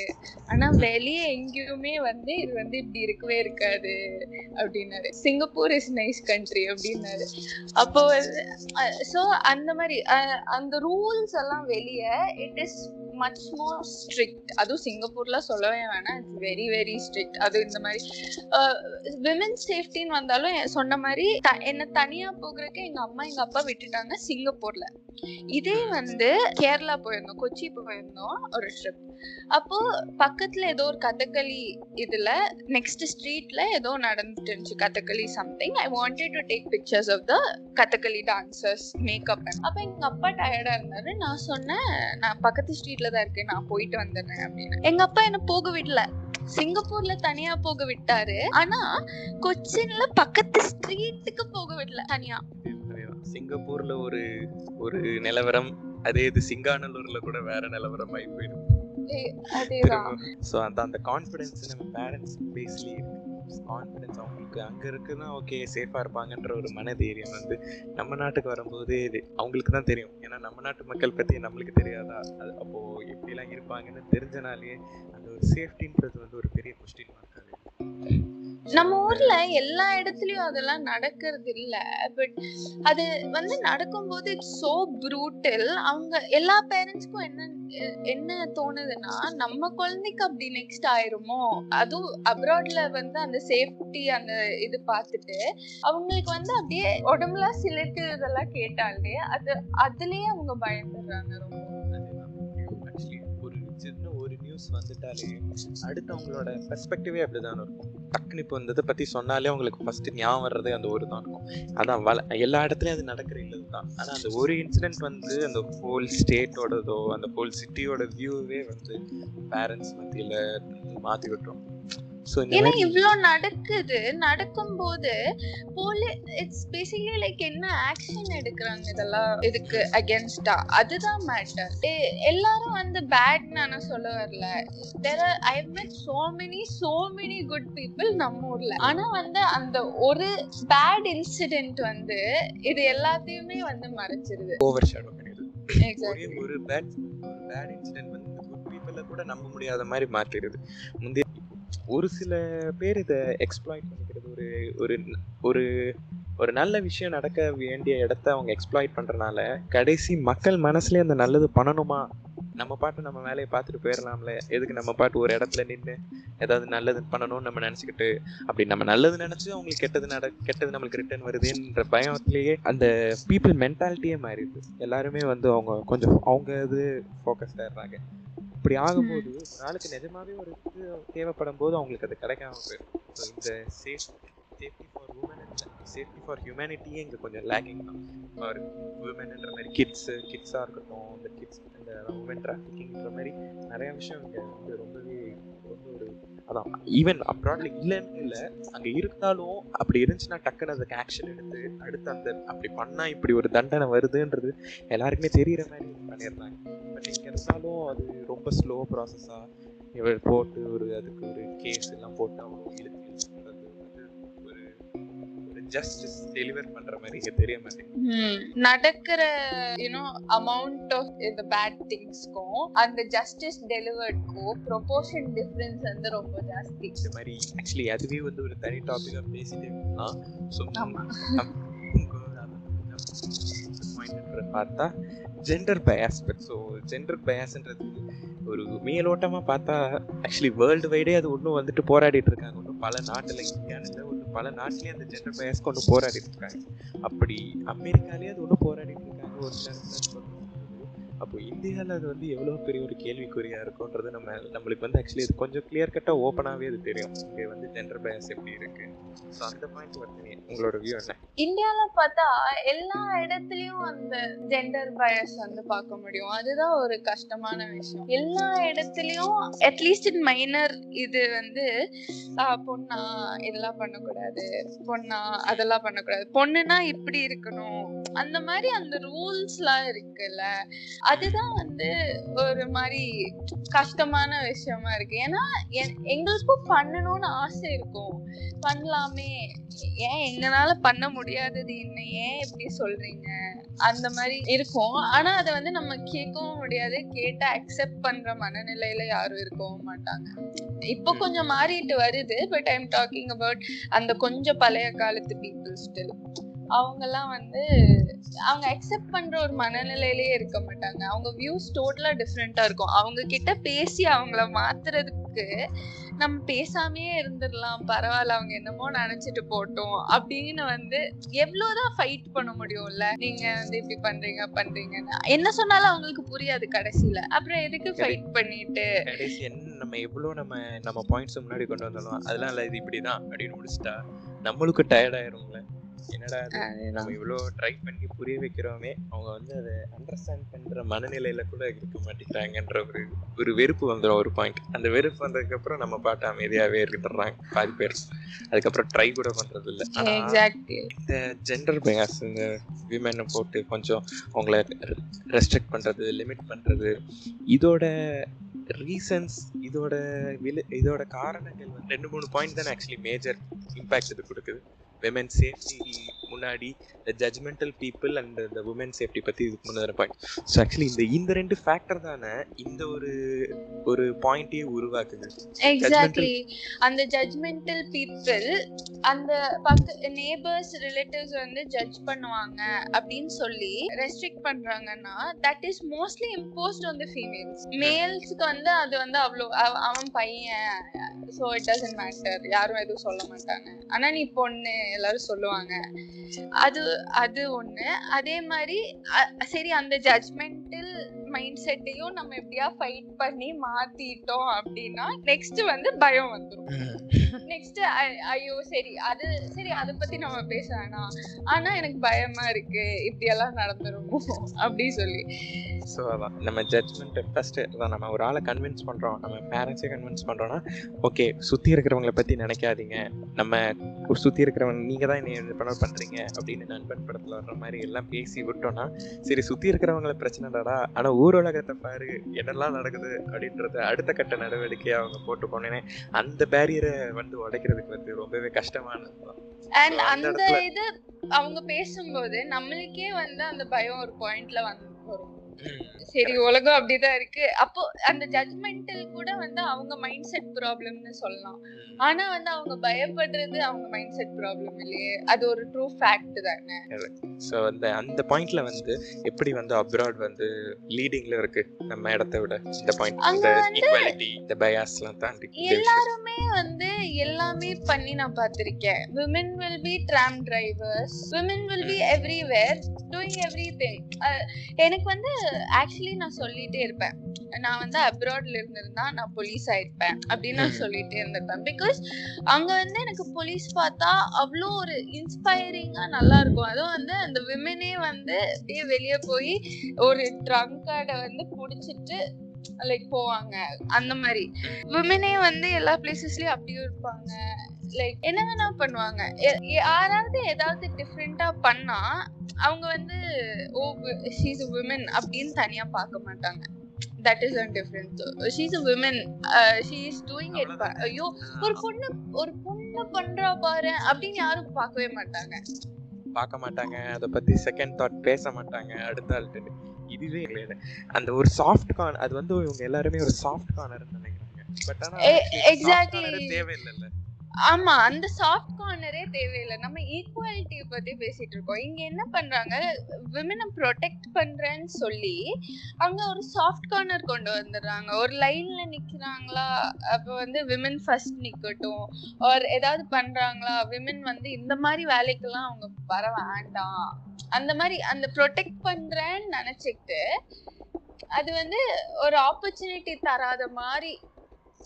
ஆனா வெளியே எங்கேயுமே வந்து இது வந்து இப்படி இருக்கவே இருக்காது அப்படின்னாரு. சிங்கப்பூர் இஸ் நைஸ் கண்ட்ரி அப்படின்னாரு. அப்போ வந்து ஸோ அந்த மாதிரி அந்த ரூல்ஸ் எல்லாம் வெளியே it is much more strict அதுவும் சிங்கப்பூர்ல சொல்லவே வேணாம். இட்ஸ் வெரி வெரி ஸ்ட்ரிக்ட் அது இந்த மாதிரி விமன் சேஃப்டின்னு வந்தாலும் சொன்ன மாதிரி என்ன தனியா போகிறதுக்கு எங்க அம்மா எங்க அப்பா விட்டுட்டாங்க சிங்கப்பூர்ல. இதே வந்து கேரளா போயிருந்தோம் கொச்சி போயிருந்தோம் ஒரு ட்ரிப் அப்போ பக்கத்துல ஏதோ ஒரு கதகளி இதுல நெக்ஸ்ட் ஸ்ட்ரீட்ல ஏதோ நடந்துட்டு இருந்துச்சு Kathakali something I wanted to take pictures of the Kathakali dancers makeup அப்ப எங்க அப்பா டயர்டா இருந்தாரு. நான் சொன்னேன் நான் பக்கத்து ஸ்ட்ரீட்ல தான் இருக்கேன் நான் போயிட்டு வந்துடுறேன் அப்படின்னு. எங்க அப்பா என்ன போக விடல. சிங்கப்பூர்ல தனியா போக விட்டாரு. ஆனா கொச்சின்ல பக்கத்து ஸ்ட்ரீட்டுக்கு போக விடல தனியா. சிங்கப்பூர்ல ஒரு ஒரு நிலவரம் அதே இது சிங்கானல்லூர்ல கூட வேற நிலவரம் ஆகி போயிடும் ஸோ அந்த அந்த கான்ஃபிடென்ஸ் நம்ம பேரண்ட்ஸ் பேஸ்லி இருக்கு. கான்ஃபிடன்ஸ் அவங்களுக்கு அங்கே இருக்குன்னா ஓகே சேஃபாக இருப்பாங்கன்ற ஒரு மனதைரியம் வந்து நம்ம நாட்டுக்கு வரும்போது இது அவங்களுக்கு தான் தெரியும். ஏன்னா நம்ம நாட்டு மக்கள் பற்றி நம்மளுக்கு தெரியாதா? அது அப்போது எப்படிலாம் இருப்பாங்கன்னு தெரிஞ்சனாலே அந்த ஒரு சேஃப்டின்றது வந்து ஒரு பெரிய கொஸ்டின் மார்க் நம்ம ஊர்ல எல்லா இடத்துலயும் அதெல்லாம் நடக்கிறது இல்ல. பட் அது வந்து நடக்கும்போது இட்ஸ் சோ ப்ரூட்டல் அவங்க எல்லா பேரண்ட்ஸ்க்கும் என்ன என்ன தோணுதுன்னா நம்ம குழந்தைக்கு அப்படி நெக்ஸ்ட் ஆயிருமோ? அதுவும் அப்ராட்ல வந்து அந்த சேஃப்டி அந்த இது பார்த்துட்டு அவங்களுக்கு வந்து அப்படியே உடம்புல இதெல்லாம் கேட்டாலே அது அதுலயே அவங்க பயந்துடுறாங்க ரொம்ப. ஒரு வந்துட்டாலே அடுத்து அவங்களோட பெர்ஸ்பெக்டிவே அப்படிதான் இருக்கும். டக்குன்னு இப்போ இந்த இதை பற்றி சொன்னாலே உங்களுக்கு ஃபஸ்ட்டு ஞாபகம் வர்றதே அந்த ஒரு தான் இருக்கும். அதான் வள எல்லா இடத்துலையும் அது நடக்கிற இல்லது தான். ஆனால் அந்த ஒரு இன்சிடென்ட் வந்து அந்த ஹோல் ஸ்டேட்டோடதோ அந்த ஹோல் சிட்டியோட வியூவே வந்து பேரண்ட்ஸ் மத்தியில் மாற்றி விட்டுரும். ஏன்னா இவ்ளோ நடக்குது. நடக்கும்போது போலி இட்ஸ் பேசிக்கலி லைக் என்ன ஆக்ஷன் எடுக்கிறாங்க இதெல்லாம் இதுக்கு அகேன்ஸ்டா அதுதான் மேட்டர் எல்லாரும் வந்து பேட் நான் சொல்ல வரல. There are I met so many so many good people நம்ம ஊர்ல. ஆனா வந்து அந்த ஒரு பேட் இன்சிடென்ட் வந்து இது எல்லாத்தையுமே வந்து மறைச்சிருது. ஓவர் ஷேடோ ஒரே பேட் பேட் இன்சிடென்ட் வந்து குட் பீப்புளை கூட நம்ப முடியாத மாதிரி மாற்றிடுது முந்தைய ஒரு சில பேர் இதை எக்ஸ்ப்ளாய்ட் பண்ணிக்கிறது. ஒரு ஒரு ஒரு ஒரு நல்ல விஷயம் நடக்க வேண்டிய இடத்த அவங்க எக்ஸ்ப்ளாய்ட் பண்ணுறனால கடைசி மக்கள் மனசுலேயே அந்த நல்லது பண்ணணுமா? நம்ம பாட்டு நம்ம வேலையை பார்த்துட்டு போயிடலாம்ல எதுக்கு நம்ம பாட்டு ஒரு இடத்துல நின்று ஏதாவது நல்லது பண்ணணும்னு நம்ம நினச்சிக்கிட்டு அப்படி நம்ம நல்லது நினச்சி அவங்களுக்கு கெட்டது நட கெட்டது நம்மளுக்கு ரிட்டர்ன் வருதுன்ற பயத்துலேயே அந்த பீப்புள் மென்டாலிட்டியே மாறிடுது. எல்லாருமே வந்து அவங்க கொஞ்சம் அவங்க இது ஃபோக்கஸ்டாக இருக்காங்க இப்படி ஆகும்போது ஒரு நாளுக்கு நிஜமாவே ஒரு இது தேவைப்படும் போது அவங்களுக்கு அது கிடைக்காம போயிடும். ஸோ இந்த safe safety for women safety for ஹியூமனிட்டியே இங்கே கொஞ்சம் லேக்கிங் தான். ஃபார் உமன்ன்ற மாதிரி கிட்ஸு கிட்ஸாக இருக்கட்டும் இந்த கிட்ஸ் இந்த உமன் டிராஃபிக்கிங்ன்ற மாதிரி நிறையா விஷயம் இங்கே வந்து ரொம்பவே ரொம்ப ஒரு அதான் ஈவன் அப்ராட்ல இல்லைன்னு இல்லை அங்கே இருந்தாலும் அப்படி இருந்துச்சுன்னா டக்குன்னு அதுக்கு ஆக்ஷன் எடுத்து அடுத்து அந்த அப்படி பண்ணால் இப்படி ஒரு தண்டனை வருதுன்றது எல்லாருக்குமே தெரிகிற மாதிரி பண்ணிடுறாங்க. பட் இங்கே இருந்தாலும் அது ரொம்ப ஸ்லோ ப்ராசஸாக இவர் போட்டு ஒரு அதுக்கு ஒரு கேஸ் எல்லாம் போட்டு அவங்க இழுத்து ஜஸ்டிஸ் டெலிவர் பண்ணுற மாதிரி தெரிய மாட்டேங்குது. நடக்கிற யூனோ அமௌண்ட் ஆஃப் இந்த பேட் திங்ஸ்க்கும் அந்த ஜஸ்டிஸ் டெலிவர்ட்க்கும் ப்ரொபோர்ஷன் டிஃபரன்ஸ் வந்து ரொம்ப ஜாஸ்தி. இந்த மாதிரி ஆக்சுவலி அதுவே வந்து ஒரு தனி டாப்பிக்காக பேசிட்டே இருக்கலாம் ஸோ ஆமா. பார்த்தா ஜெண்டர் பயாஸ் ஸோ ஜெண்டர் பயாஸ்ன்றது ஒரு மேலோட்டமாக பார்த்தா ஆக்சுவலி வேர்ல்டு வைடே அது ஒன்றும் வந்துட்டு போராடிட்டு இருக்காங்க. ஒன்றும் பல நாட்டில் இந்தியாவில் ஒன்று பல நாட்டிலேயே அந்த ஜெண்டர் பயாஸ் கொண்டு போராடிட்டு இருக்காங்க. அப்படி அமெரிக்காலேயே அது ஒன்றும் போராடிட்டு இருக்காங்க. ஒரு சில அப்போ இந்தியாவில் அது வந்து எவ்வளோ பெரிய ஒரு கேள்விக்குறியாக இருக்கும்ன்றது நம்ம நம்மளுக்கு வந்து ஆக்சுவலி இது கொஞ்சம் கிளியர் கட்டாக ஓப்பனாகவே அது தெரியும். இங்கே வந்து ஜெண்டர் பயஸ் எப்படி இருக்கு? ஸோ அந்த பாயிண்ட் வந்து உங்களோட வியூ என்ன? இந்தியாவில் பார்த்தா எல்லா இடத்துலயும் அந்த ஜெண்டர் பயஸ் வந்து பார்க்க முடியும். அதுதான் ஒரு கஷ்டமான விஷயம். எல்லா இடத்துலயும் அட்லீஸ்ட் இன் மைனர் இது வந்து ஆஹ், பொண்ணா இதெல்லாம் பண்ணக்கூடாது பொண்ணா அதெல்லாம் பண்ணக்கூடாது பொண்ணுனா இப்படி இருக்கணும். அந்த மாதிரி அந்த ரூல்ஸ்லாம் இருக்குல்ல. அதுதான் வந்து ஒரு மாதிரி கஷ்டமான விஷயமா இருக்கு. ஏன்னா எங்களுக்கும் பண்ணணும்னு ஆசை இருக்கும். பண்ணலாமே. ஏன் எங்களால பண்ண முடியாதது என்ன? ஏன் இப்படி சொல்றீங்க? அந்த மாதிரி இருக்கும். ஆனா அதை வந்து நம்ம கேட்கவும் முடியாது. கேட்டா அக்செப்ட் பண்ற மனநிலையில யாரும் இருக்கவும் மாட்டாங்க. இப்போ கொஞ்சம் மாறிட்டு வருது. But I am talking about அந்த கொஞ்சம் பழைய காலத்து பீப்புள் ஸ்டில் அவங்கெல்லாம் வந்து அவங்க அக்செப்ட் பண்ற ஒரு மனநிலையிலேயே இருக்க மாட்டாங்க. அவங்க வியூஸ் டோட்டலா டிஃப்ரெண்டா இருக்கும். அவங்க கிட்ட பேசி அவங்கள மாத்துறதுக்கு நம்ம பேசாமயே இருந்துடலாம். பரவாயில்ல அவங்க என்னமோ நினைச்சிட்டு போட்டோம் அப்படின்னு வந்து எவ்வளவுதான் ஃபைட் பண்ண முடியும்ல? நீங்க வந்து இப்படி பண்றீங்க பண்றீங்கன்னு. என்ன சொன்னாலும் அவங்களுக்கு புரியாது கடைசியில. அப்புறம் எதுக்கு ஃபைட் பண்ணிட்டு? கடைசி என்ன நம்ம எவ்வளோ நம்ம நம்ம பாயிண்ட்ஸ் முன்னாடி கொண்டு வந்தாலும் அதெல்லாம் இல்லை இது இப்படிதான் அப்படின்னு முடிச்சிட்டா நம்மளுக்கு டயர்ட் ஆயிரும்ல? என்னடா நம்ம இவ்வளோ ட்ரை பண்ணி புரிய வைக்கிறோமே. அவங்க வந்து அதை அண்டர்ஸ்டாண்ட் பண்ற மனநிலையில கூட இருக்க மாட்டேங்கிறாங்கன்ற ஒரு ஒரு வெறுப்பு வந்துடும் ஒரு பாயிண்ட் அந்த வெறுப்பு வந்ததுக்கப்புறம் நம்ம பாட்டு அமைதியாவே இருக்கிட்டுறாங்க பாதி பேர். அதுக்கப்புறம் ட்ரை கூட பண்றது இல்லை இந்த ஜெண்டர் பயாஸ் இந்த விமனை போட்டு கொஞ்சம் அவங்கள ரெஸ்ட்ரிக்ட் பண்ணுறது லிமிட் பண்ணுறது இதோட ரீசன்ஸ் இதோட வில இதோட காரணங்கள் வந்து ரெண்டு மூணு பாயிண்ட் தானே ஆக்சுவலி மேஜர் இம்பேக்ட் இது கொடுக்குது. விமன் சேஃப்டி முன்னாடி இந்த ஜட்மெண்டல் பீப்புள் அண்ட் இந்த உமன் சேஃப்டி பற்றி இதுக்கு முன்னாடி பாயிண்ட் ஸோ ஆக்சுவலி இந்த இந்த ரெண்டு ஃபேக்டர் தானே இந்த ஒரு ஒரு பாயிண்ட்டையே உருவாக்குது. எக்ஸாக்ட்லி அந்த ஜட்மெண்டல் பீப்புள் அந்த பக்க நேபர்ஸ் ரிலேட்டிவ்ஸ் வந்து ஜட்ஜ் பண்ணுவாங்க அப்படின்னு சொல்லி ரெஸ்ட்ரிக்ட் பண்றாங்கன்னா that is mostly imposed on the females மேல்ஸ்க்கு வந்து அது வந்து அவ்வளோ அவ- அவன் பையன் ஸோ இட் டசன்ட் மேட்டர் யாரும் எதுவும் சொல்ல மாட்டாங்க. ஆனா நீ பொண்ணு எல்லாரும் சொல்லுவாங்க. அது அது ஒண்ணு. அதே மாதிரி சரி அந்த ஜட்மெண்டல் மைண்ட் செட்டையும் நம்ம எப்படியா ஃபைட் பண்ணி மாத்திட்டோம் அப்படின்னா நெக்ஸ்ட் வந்து பயம் வந்துடும் நெக்ஸ்ட் ஐயோ சரி அது சரி அதை பத்தி நம்ம பேச வேணாம். ஆனா எனக்கு பயமா இருக்கு. இப்படி எல்லாம் நடந்துருமோ அப்படி சொல்லி. ஸோ அதான். நம்ம ஜட்மெண்ட் ஃபர்ஸ்ட் அதான் நம்ம ஒரு ஆளை கன்வின்ஸ் பண்றோம். நம்ம பேரண்ட்ஸே கன்வின்ஸ் பண்றோம்னா ஓகே சுத்தி இருக்கிறவங்கள பத்தி நினைக்காதீங்க. நம்ம ஒரு இருக்கிறவங்க நீங்க தான் என்னை பண்ண பண்றீங்க அப்படின்னு நண்பன் படத்துல வர்ற மாதிரி எல்லாம் பேசி விட்டோம்னா சரி சுற்றி இருக்கிறவங்கள இல்லடா. ஆனா ஊர் உலகத்தை பாரு என்னெல்லாம் நடக்குது அப்படின்றத அடுத்த கட்ட நடவடிக்கையை அவங்க போட்டு போனேனே அந்த பேரியரை வந்து உடைக்கிறதுக்கு வந்து ரொம்பவே அண்ட் So, அந்த இது அவங்க பேசும்போது நம்மளுக்கே வந்து அந்த பயம் ஒரு பாயிண்ட்ல வந்து வரும். சரி உலகம் அப்படிதான் இருக்கு. அப்போ அந்த ஜட்மெண்டல் கூட வந்து அவங்க மைண்ட் செட் ப்ராப்ளம்னு சொல்லலாம். ஆனா வந்து அவங்க பயப்படுறது அவங்க மைண்ட் செட் ப்ராப்ளம் இல்லையே. அது ஒரு ட்ரூ ஃபேக்ட் தானே. ஸோ அந்த அந்த பாயிண்ட்ல வந்து எப்படி வந்து அப்ராட் வந்து லீடிங்ல இருக்கு? நம்ம இடத்த விட. இந்த பாயிண்ட் இந்த ஈக்குவாலிட்டி இந்த பயாஸ்லாம் தாண்டி. எல்லாருமே வந்து எல்லாமே பண்ணி நான் பார்த்திருக்கேன். Women will be tram drivers women will be everywhere doing every thing எனக்கு வந்து ஆக்சுவலி நான் சொல்லிட்டே இருப்பேன். நான் வந்து அப்ராட்ல இருந்திருந்தா நான் போலீஸ் ஆயிருப்பேன் அப்படின்னு நான். சொல்லிட்டே இருந்திருப்பேன். பிகாஸ் அங்க வந்து எனக்கு போலீஸ் பார்த்தா அவ்வளோ ஒரு இன்ஸ்பைரிங்கா நல்லா இருக்கும். அதுவும் வந்து அந்த விமனே வந்து அப்படியே வெளியே போய் ஒரு ட்ரங்க் கார்டை வந்து புடிச்சிட்டு லைக் போவாங்க. அந்த மாதிரி. விமனே வந்து எல்லா பிளேசஸ்லயும் அப்படியும் இருப்பாங்க. லைக் என்ன வேணா பண்ணுவாங்க யாராவது ஏதாவது டிஃப்ரெண்டா பண்ணா அவங்க வந்து ஓ ஷீஸ் விமன் அப்படின்னு தனியா பார்க்க மாட்டாங்க. That is an difference she's women she is doing it. ஐயோ ஒரு பொண்ணு ஒரு பொண்ணு பண்றா பாரு அப்படின்னு யாரும் பார்க்கவே மாட்டாங்க. பார்க்க மாட்டாங்க. அதை பத்தி செகண்ட் தாட் பேச மாட்டாங்க. அடுத்த ஆள்கிட்ட இதுவே இல்ல அந்த ஒரு சாஃப்ட் கார்ன் அது வந்து இவங்க எல்லாருமே ஒரு சாஃப்ட் கார்னர்னு நினைக்கிறாங்க. பட் ஆனா E- ஆமா அந்த சாஃப்ட் கார்னரே தேவையில்லை. நம்ம ஈக்குவாலிட்டியை பத்தி பேசிட்டு இருக்கோம். இங்க என்ன பண்றாங்க? விமனை ப்ரொடெக்ட் பண்றேன்னு சொல்லி அங்க ஒரு சாஃப்ட் கார்னர் கொண்டு வந்துடுறாங்க. ஒரு லைன்ல நிக்கிறாங்களா? அப்ப வந்து விமன் ஃபர்ஸ்ட் நிக்கட்டும். ஒரு ஏதாவது பண்றாங்களா? விமன் வந்து இந்த மாதிரி வேலைக்கெல்லாம் அவங்க வர வேண்டாம். அந்த மாதிரி அந்த ப்ரொடெக்ட் பண்றேன்னு நினைச்சுக்கிட்டு அது வந்து ஒரு ஆப்பர்ச்சுனிட்டி தராத மாதிரி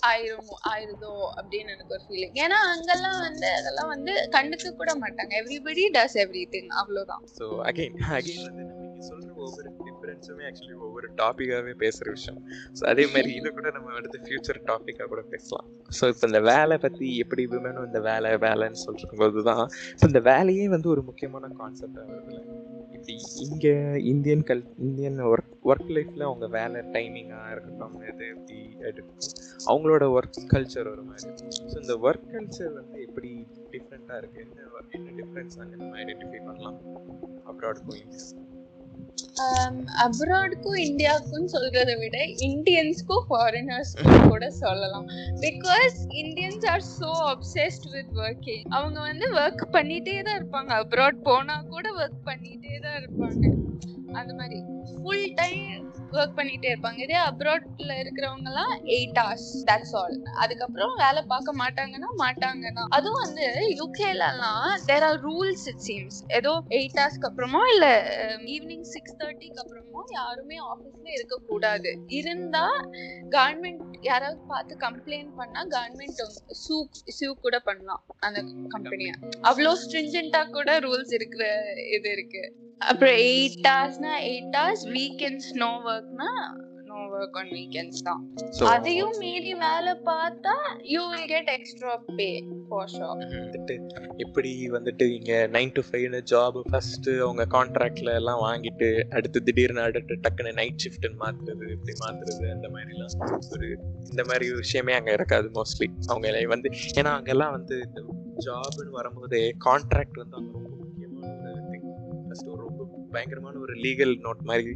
ஆயிரும் ஆயிருதோ அப்படின்னு எனக்கு ஒரு ஃபீலிங் ஏன்னா அங்கெல்லாம் வந்து அதெல்லாம் வந்து கண்டுக்க கூட மாட்டாங்க. எவ்ரிபடி டஸ் எவ்ரி திங் அவ்வளவுதான். ஸோ அகைன் அகைன் வந்து நம்ம சொல்ற ஒவ்வொரு ஃப்ரெண்ட்ஸுமே ஆக்சுவலி ஒவ்வொரு டாப்பிக்காகவே பேசுகிற விஷயம். ஸோ அதே மாதிரி இது கூட நம்ம அடுத்த ஃபியூச்சர் டாப்பிக்காக கூட பேசலாம். ஸோ இப்போ இந்த வேலை பற்றி எப்படி விமனும் இந்த வேலை வேலைன்னு சொல்லிருக்கும்போது தான் ஸோ இந்த வேலையே வந்து ஒரு முக்கியமான கான்செப்டாக வருதுல்ல. இப்படி இங்கே இந்தியன் கல் இந்தியன் ஒர்க் ஒர்க் லைஃப்பில் அவங்க வேலை டைமிங்காக இருக்கட்டும் இது எப்படி எடுக்கும் அவங்களோட ஒர்க் கல்ச்சர் ஒரு மாதிரி. ஸோ இந்த ஒர்க் கல்ச்சர் வந்து எப்படி டிஃப்ரெண்ட்டாக இருக்குது என்ன என்ன டிஃப்ரென்ஸ் அங்கே நம்ம ஐடென்டிஃபை பண்ணலாம். அப்ராடுக்கும் போயிங்ஸ் Um, அப்ராட்க்கும் இந்தியாவுக்கும் சொல்றதை விட இந்தியன்ஸ்க்கும் ஃபாரினர்ஸ்க்கும் கூட சொல்லலாம். Because Indians are so obsessed with working அவங்க வந்து ஒர்க் பண்ணிட்டே தான் இருப்பாங்க. அப்ராட் போனா கூட ஒர்க் பண்ணிட்டே தான் இருப்பாங்க. அந்த மாதிரி. ஃபுல் டைம் ஒர்க் பண்ணிட்டே இருப்பாங்க. இதே அப்ராட்ல இருக்கிறவங்க எல்லாம் எயிட் ஹவர்ஸ் தட்ஸ் ஆல் அதுக்கப்புறம் வேலை பார்க்க மாட்டாங்கன்னா மாட்டாங்கன்னா. அதுவும் வந்து யூகேல எல்லாம் there are rules it seems ஏதோ எயிட் ஹவர்ஸ்க்கு அப்புறமோ இல்ல ஈவினிங் சிக்ஸ் தேர்ட்டிக்கு அப்புறமோ யாருமே ஆபீஸ்ல இருக்க கூடாது இருந்தா கவர்மெண்ட் யாராவது பார்த்து கம்ப்ளைண்ட் பண்ணா கவர்மெண்ட் சூ சூ கூட பண்ணலாம் அந்த கம்பெனிய அவ்வளோ ஸ்ட்ரிஞ்சென்டா கூட ரூல்ஸ் இருக்கிற இது இருக்கு. அப்புறம் eight ஹவர்ஸ்னா eight hours weekends no work ஒர்க்னா no work on weekends தான். அதையும் மீறி வேலை பார்த்தா you will get extra pay for sure வந்துட்டு எப்படி வந்துட்டு இங்கே நைன் டு ஃபைவ்னு ஜாப் ஃபஸ்ட்டு அவங்க கான்ட்ராக்ட்ல எல்லாம் வாங்கிட்டு அடுத்து திடீர்னு அடுத்து டக்குன்னு நைட் ஷிஃப்ட்னு மாற்றுறது இப்படி மாற்றுறது அந்த மாதிரிலாம். ஒரு இந்த மாதிரி விஷயமே அங்கே இருக்காது மோஸ்ட்லி அவங்க வந்து ஏன்னா அங்கெல்லாம் வந்து இந்த ஜாப்னு வரும்போதே கான்ட்ராக்ட் வந்து அங்கே ரொம்ப பயங்கரமான ஒரு லீகல் நோட் மாதிரி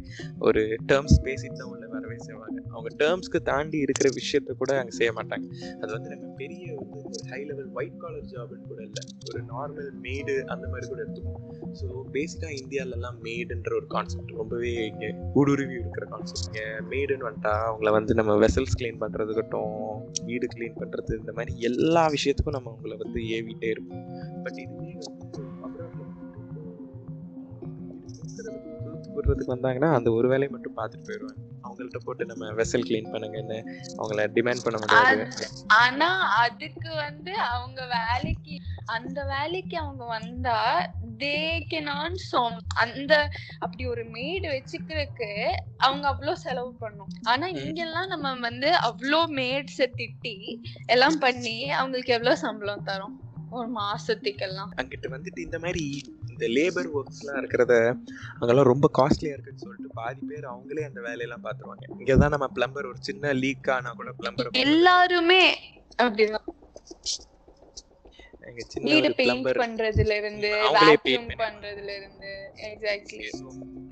ஒரு டேர்ம்ஸ் பேசிட்டு தான் உள்ள வரவே செய்வாங்க. அவங்க டேர்ம்ஸ்க்கு தாண்டி இருக்கிற விஷயத்த கூட அங்கே செய்ய மாட்டாங்க. அது வந்து நம்ம பெரிய வந்து ஒரு ஹை லெவல் ஒயிட் காலர் ஜாப்னு கூட இல்லை. ஒரு நார்மல் மேடு அந்த மாதிரி கூட எடுத்துக்கணும் ஸோ பேசிக்காக இந்தியாவிலலாம் மேடுன்ற ஒரு கான்செப்ட் ரொம்பவே இங்கே ஊடுருவி இருக்கிற கான்செப்ட் இங்கே மேடுன்னு வந்துட்டா அவங்கள வந்து நம்ம வெசல்ஸ் க்ளீன் பண்ணுறதுக்கட்டும் வீடு க்ளீன் பண்ணுறது இந்த மாதிரி எல்லா விஷயத்துக்கும் நம்ம அவங்கள வந்து ஏவிட்டே இருப்போம். பட் இதுவே வந்து விடுறதுக்கு வந்தாங்கன்னா அந்த ஒரு வேலையை மட்டும் பார்த்துட்டு போயிடுவாங்க அவங்கள்ட்ட போட்டு நம்ம வெசல் க்ளீன் பண்ணுங்கன்னு அவங்கள டிமாண்ட் பண்ண முடியாது. ஆனா அதுக்கு வந்து அவங்க வேலைக்கு அந்த வேலைக்கு அவங்க வந்தா தே கேன் சோம் அந்த அப்படி ஒரு மேடு வச்சுக்கிறதுக்கு அவங்க அவ்வளோ செலவு பண்ணும். ஆனா. இங்கெல்லாம் நம்ம வந்து அவ்வளோ மேட்ஸ திட்டி எல்லாம் பண்ணி அவங்களுக்கு எவ்வளவு சம்பளம் தரோம்? ஒரு மாசத்துக்கெல்லாம். அங்கிட்டு வந்துட்டு இந்த மாதிரி இந்த லேபர் ஒர்க்ஸ்லாம் இருக்கிறத அங்கெல்லாம் ரொம்ப காஸ்ட்லியாக இருக்குன்னு சொல்லிட்டு பாதி பேர் அவங்களே அந்த வேலையெல்லாம் பார்த்துருவாங்க இங்கே தான் நம்ம பிளம்பர் ஒரு சின்ன லீக் ஆனால் கூட பிளம்பர் எல்லாருமே அப்படிதான். எங்க சின்ன வீடு பெயிண்ட் பண்றதுல இருந்து வேக்யூம் பண்ணி- பண்றதுல இருந்து எக்ஸாக்ட்லி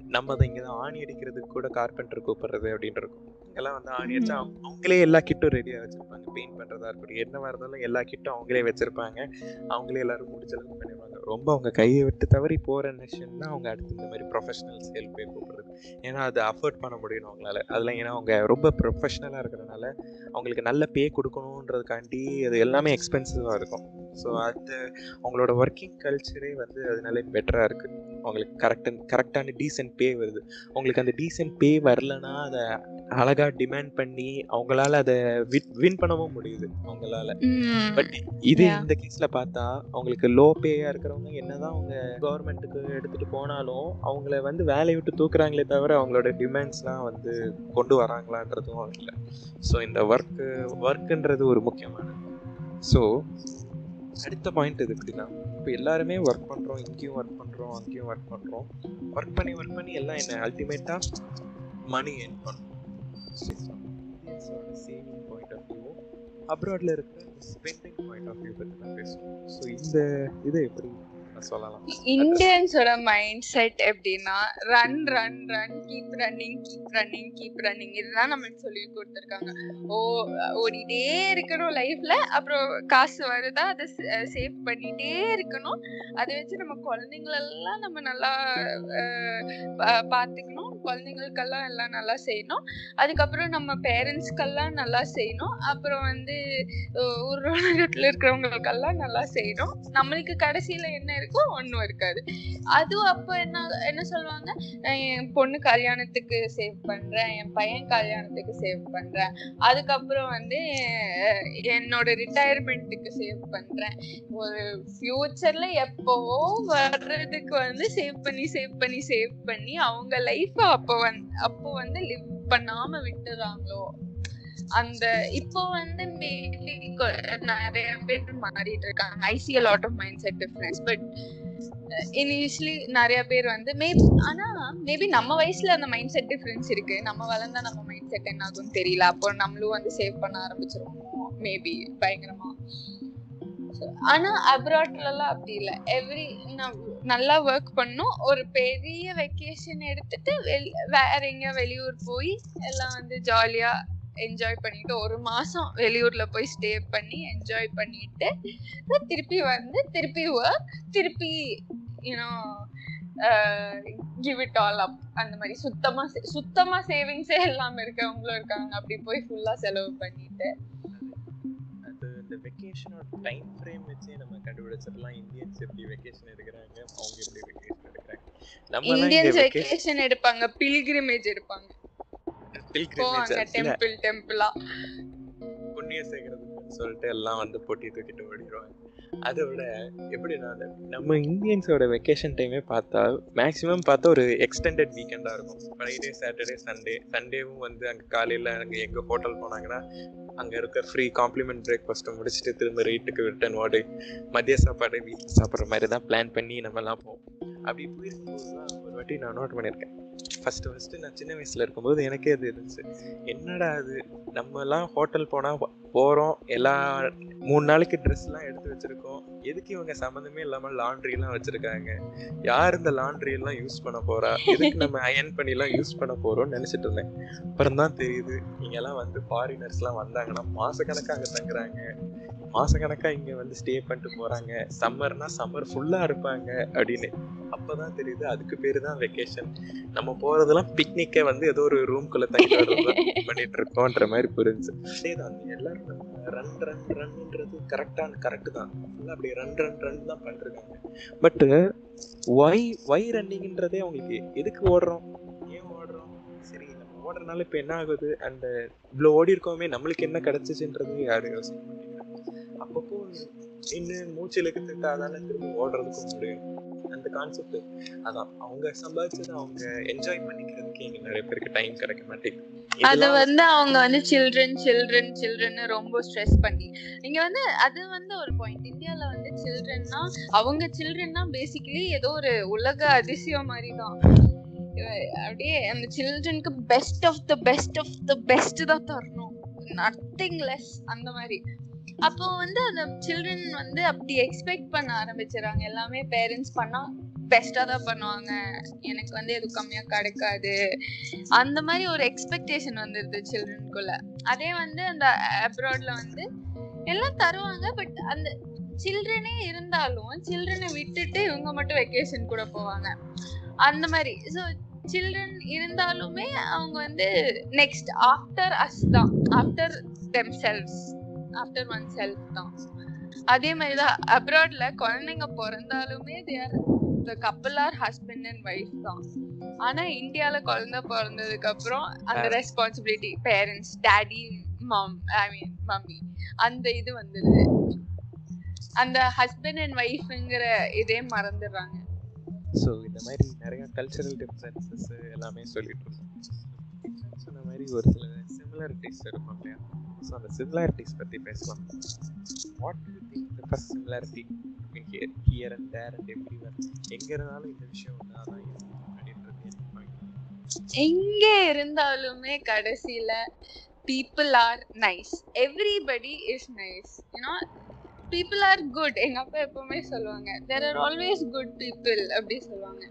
நம்ம அதை இங்கே தான் ஆணி அடிக்கிறதுக்கு கூட கார்பெண்டர் கூப்பிடுறது அப்படின்னு இருக்கும். இங்கெல்லாம் வந்து ஆணி அடிச்சா அவங்க- அவங்களே எல்லா கிட்டும் ரெடியாக வச்சிருப்பாங்க. பெயிண்ட் பண்ணுறதா இருக்கட்டும் என்னவா இருந்தாலும் எல்லா கிட்டும் அவங்களே வச்சிருப்பாங்க. அவங்களே எல்லாரும் முடிச்ச அளவுக்கு பண்ணிடுவாங்க. ரொம்ப அவங்க கையை விட்டு தவறி போகிற நெஷன் தான் அவங்க அடுத்து இந்த மாதிரி ப்ரொஃபஷனல்ஸ் ஹெல்ப்பே கூப்பிடுறது. ஏன்னா அதை அஃபோர்ட் பண்ண முடியும் அவங்களால. அதெல்லாம் ஏன்னா அவங்க ரொம்ப ப்ரொஃபஷனலாக இருக்கிறனால அவங்களுக்கு நல்ல பே கொடுக்கணுன்றதுக்காண்டி அது எல்லாமே எக்ஸ்பென்சிவாக இருக்கும். ஸோ அந்த அவங்களோட ஒர்க்கிங் கல்ச்சரே வந்து அதனால பெட்டராக இருக்குது அவங்களுக்கு கரெக்ட் கரெக்டான டீசென்ட் பே வருது. அவங்களுக்கு அந்த டீசென்ட் பே வரலனா அதை அழகாக டிமாண்ட் பண்ணி அவங்களால அதை வின் வின் பண்ணவும் முடியுது அவங்களால. பட் இது. இந்த கேஸ்ல பார்த்தா அவங்களுக்கு லோ பேயா இருக்கிறவங்க என்னதான் அவங்க கவர்மெண்ட்டுக்கு எடுத்துட்டு போனாலும் அவங்கள வந்து வேலையை விட்டு தூக்குறாங்களே தவிர அவங்களோட டிமாண்ட்ஸ்லாம் வந்து கொண்டு வராங்களான்றதும் இல்லை. ஸோ இந்த ஒர்க்கு ஒர்க்குன்றது ஒரு முக்கியமானது. ஸோ அடுத்த பாயிண்ட் இது எப்படின்னா இப்போ எல்லாருமே ஒர்க் பண்ணுறோம் இங்கேயும் ஒர்க் பண்ணுறோம் அங்கேயும் ஒர்க் பண்ணுறோம் ஒர்க் பண்ணி ஒர்க் பண்ணி எல்லாம் என்ன? அல்டிமேட்டாக மணி ஏர்ன் பண்ணுறோம் சேவிங் பாயிண்ட் ஆஃப் வியூ அப்ராடில் இருக்கிற ஸ்பெண்டிங் பாயிண்ட் ஆஃப் வியூ பற்றி நான் பேசுவோம். ஸோ இந்த இதை எப்படி சொல்லலாம். இந்தியன்ஸோட மைண்ட் செட் எப்படின்னா run run run keep running keep running keep running இதுதான் நம்மளுக்கு சொல்லி கொடுத்துருக்காங்க. ஓ ஓடிட்டே இருக்கணும் லைஃப்ல அப்புறம் காசு வருதா அதை சேவ் பண்ணிட்டே இருக்கணும். அதை வச்சு நம்ம குழந்தைங்களெல்லாம் நம்ம நல்லா பார்த்துக்கணும். குழந்தைங்களுக்கெல்லாம் எல்லாம் நல்லா செய்யணும். அதுக்கப்புறம் நம்ம பேரண்ட்ஸ்க்கெல்லாம் நல்லா செய்யணும். அப்புறம் வந்து ஒரு உலகத்தில் இருக்கிறவங்களுக்கெல்லாம் நல்லா செய்யணும். நம்மளுக்கு கடைசியில் என்ன இருக்கு? ஒண்ணும் இருக்காது. அதுவும் அப்போ என்ன என்ன சொல்லுவாங்க? என் பொண்ணு கல்யாணத்துக்கு சேவ் பண்றேன் என் பையன் கல்யாணத்துக்கு சேவ் பண்றேன். அதுக்கப்புறம் வந்து என்னோட ரிட்டையர்மெண்ட்டுக்கு சேவ் பண்றேன். ஒரு ஃப்யூச்சரில் எப்போவோ வர்றதுக்கு வந்து சேவ் பண்ணி சேவ் பண்ணி சேவ் பண்ணி அவங்க லைஃப்பை அப்போ வந்து அப்போ வந்து லிவ் பண்ணாம விட்டுறாங்களோ? அந்த இப்போ வந்து மேபி நிறைய பேர் மாறிட்டு இருக்காங்க. I see lot of mind set difference but initially நிறைய பேர் வந்து மே ஆனா மேபி நம்ம வயசுல அந்த மைண்ட் செட் டிஃபரன்ஸ் இருக்கு. நம்ம வளர்ந்தா நம்ம மைண்ட் செட் என்ன ஆகும்னு தெரியல. அப்போ நம்மளும் வந்து சேவ் பண்ண ஆரம்பிச்சிருவோம். மேபி பயங்கரமா. ஆனா அப்ராட்ல எல்லாம் அப்படி இல்ல. எவ்ரி நல்லா ஒர்க் பண்ணும். ஒரு பெரிய வெக்கேஷன் எடுத்துட்டு வெளி- வேற எங்க வெளியூர் போய் எல்லாம் வந்து ஜாலியா என்ஜாய் பண்ணிட்டு ஒரு மாசம் வெளியூர்ல போய் ஸ்டே பண்ணி என்ஜாய் பண்ணிட்டு திருப்பி வந்து திருப்பி ஒர்க் திருப்பி you know give it all up அந்த மாதிரி சுத்தமா சுத்தமா சேவிங்ஸே இல்லாம இருக்கவங்களும் இருக்காங்க. அப்படி போய் ஃபுல்லா செலவு பண்ணிட்டு. அது இந்த வெக்கேஷனோட டைம் ஃப்ரேம் வச்சே நம்ம கண்டுபிடிச்சிடலாம். இந்தியன்ஸ் எப்படி வெக்கேஷன் எடுக்கிறாங்க அவங்க எப்படி வெக்கேஷன் எடுக்கிறாங்க. நம்ம இந்தியன்ஸ் வெக்கேஷன் எடுப்பாங்க பில்கிரிமேஜ் எடுப்பாங்க. போவாங்க டெம்பிள் டெம்பிளா புண்ணிய சேர்க்கறதுன்னு சொல்லிட்டு எல்லாம் வந்து போட்டி தூக்கிட்டு ஓடிடுவாங்க அதை விட எப்படின்னா நம்ம இந்தியன்ஸோட வெக்கேஷன் டைமே பார்த்தா மேக்ஸிமம் பார்த்தா ஒரு எக்ஸ்டெண்டட் வீக்கெண்டாக இருக்கும். ஃப்ரைடே சாட்டர்டே சண்டே சண்டேவும் வந்து அங்கே காலையில் அங்கே எங்கே ஹோட்டல் போனாங்கன்னா அங்கே இருக்க ஃப்ரீ காம்ப்ளிமெண்ட் பிரேக்ஃபாஸ்ட்டை முடிச்சுட்டு திரும்ப ரேட்டுக்கு ரிட்டர்ன் ஓடி மதிய சாப்பாடு வீட்டில் சாப்பிட்ற மாதிரி தான் பிளான் பண்ணி நம்மலாம் போவோம். அப்படி போயிருக்கும்போது ஒரு வாட்டி நான் நோட் பண்ணியிருக்கேன். ஃபஸ்ட்டு ஃபஸ்ட்டு நான் சின்ன வயசில் இருக்கும்போது எனக்கே அது இருந்துச்சு. என்னடா அது நம்மலாம் ஹோட்டல் போனால் போகிறோம் எல்லா மூணு நாளைக்கு ட்ரெஸ்லாம் எடுத்து வச்சுருக்கோம். எதுக்கு இவங்க சம்மந்தமே இல்லாமல் லாண்ட்ரிலாம் வச்சுருக்காங்க? யார் இந்த லாண்ட்ரியெல்லாம் யூஸ் பண்ண போகிறா எதுக்கு நம்ம அயன் பண்ணிலாம் யூஸ் பண்ண போகிறோம்னு நினச்சிட்டு இருந்தேன். அப்புறம் தான் தெரியுது இங்கெல்லாம் வந்து ஃபாரினர்ஸ்லாம் வந்தாங்கன்னா மாதக்கணக்காக தங்குறாங்க. மாதக்கணக்காக இங்கே வந்து ஸ்டே பண்ணிட்டு போகிறாங்க சம்மர்னா சம்மர் ஃபுல்லாக இருப்பாங்க அப்படின்னு. அப்போ தான் தெரியுது அதுக்கு பேர் தான் வெக்கேஷன் நம்ம போகிறதெல்லாம் பிக்னிக்கை வந்து ஏதோ ஒரு ரூம்குள்ளே தங்கி பண்ணிட்டு இருக்கோம்ன்ற மாதிரி புரிஞ்சு அதேதான் எல்லாரும் ரன் ரன் ரன்ன்றது கரெக்டான கரெக்டு தான். ஃபுல்லாக அப்படி ரன் ரன் ரன் தான் பண்ணிருக்காங்க பட்டு ஒய் ஒய் ரன்னிங்ன்றதே அவங்களுக்கு எதுக்கு ஓடுறோம்? ஏன் ஓடுறோம்? சரி நம்ம ஓடுறதுனால இப்போ என்ன ஆகுது? அந்த இவ்வளோ ஓடி இருக்கோமே நம்மளுக்கு என்ன கிடைச்சிச்சுன்றது யாரும் யோசிக்க மாட்டேங்க அப்பப்போ இன்னும் மூச்சு இழுக்கிறதுக்கு அதான திரும்ப ஓடுறதுக்கும் முடியும். அந்த கான்செப்ட் அதான். அவங்க சம்பாதிச்சதை அவங்க என்ஜாய் பண்ணிக்கிறதுக்கு இங்க நிறைய பேருக்கு டைம் கிடைக்க மாட்டேங்குது. அத வந்து அவங்க வந்து சில்ட்ரன் சில்ட்ரன் சில்ட்ரன் ரொம்ப ஸ்ட்ரெஸ் பண்ணி. இங்க வந்து அது வந்து ஒரு பாயிண்ட் இந்தியால வந்து சில்ட்ரன்னா அவங்க சில்ட்ரன்னா பேசிக்கலி ஏதோ ஒரு உலக அதிசயம் மாதிரி தான் அப்படியே அந்த சில்ட்ரனுக்கு best of the best of the best தான் தரணும். நத்திங் லெஸ் அந்த மாதிரி. அப்போ வந்து அந்த சில்ட்ரன் வந்து அப்படி எக்ஸ்பெக்ட் பண்ண ஆரம்பிச்சிடறாங்க. எல்லாமே பேரண்ட்ஸ் பண்ணா பெஸ்டா தான் பண்ணுவாங்க. எனக்கு வந்து எதுவும் கம்மியா கிடைக்காது. அந்த மாதிரி ஒரு எக்ஸ்பெக்டேஷன் வந்துருது சில்ட்ரனுக்குள்ள அதே வந்து அந்த அப்ராட்ல வந்து எல்லாம் தருவாங்க பட் அந்த சில்ட்ரனே இருந்தாலும் சில்ட்ரனை விட்டுட்டு இவங்க மட்டும் வெக்கேஷன் கூட போவாங்க. அந்த மாதிரி. ஸோ சில்ட்ரன் இருந்தாலுமே அவங்க வந்து நெக்ஸ்ட் ஆஃப்டர் அஸ் தான். After themselves after oneself தான். அதே மாதிரி தான் அப்ராட்ல குழந்தைங்க பிறந்தாலுமே தேர் த கப்பல் ஆர் ஹஸ்பண்ட் அண்ட் ஒய்ஃப் தான். ஆனா இந்தியால குழந்தை பிறந்ததுக்கு அப்புறம் அந்த responsibility parents daddy mum I mean mummy அந்த இது வந்துடுது அந்த ஹஸ்பண்ட் அண்ட் ஒய்ஃப்ங்கிற இதே மறந்துடுறாங்க. ஸோ இந்த மாதிரி நிறைய கல்ச்சரல் டிஃப்ரென்சஸ் எல்லாமே சொல்லிட்டு இருக்கோம் சொன்ன மாதிரி ஒரு சில சிமிலாரிட்டிஸ் இருக்கும் இல்லையா? ஸோ அந்த சிமிலாரிட்டிஸ் பற்றி பேசலாம் what to think the first similarity mean here here and there and everywhere எங்கே இருந்தாலும் இந்த விஷயம் தான் அப்படின்றது எங்க இருந்தாலுமே கடைசியில people are nice everybody is nice ஏன்னா பீப்புள் ஆர் குட் எங்க அப்பா எப்பவுமே சொல்லுவாங்க there are always good people அப்படி சொல்லுவாங்க.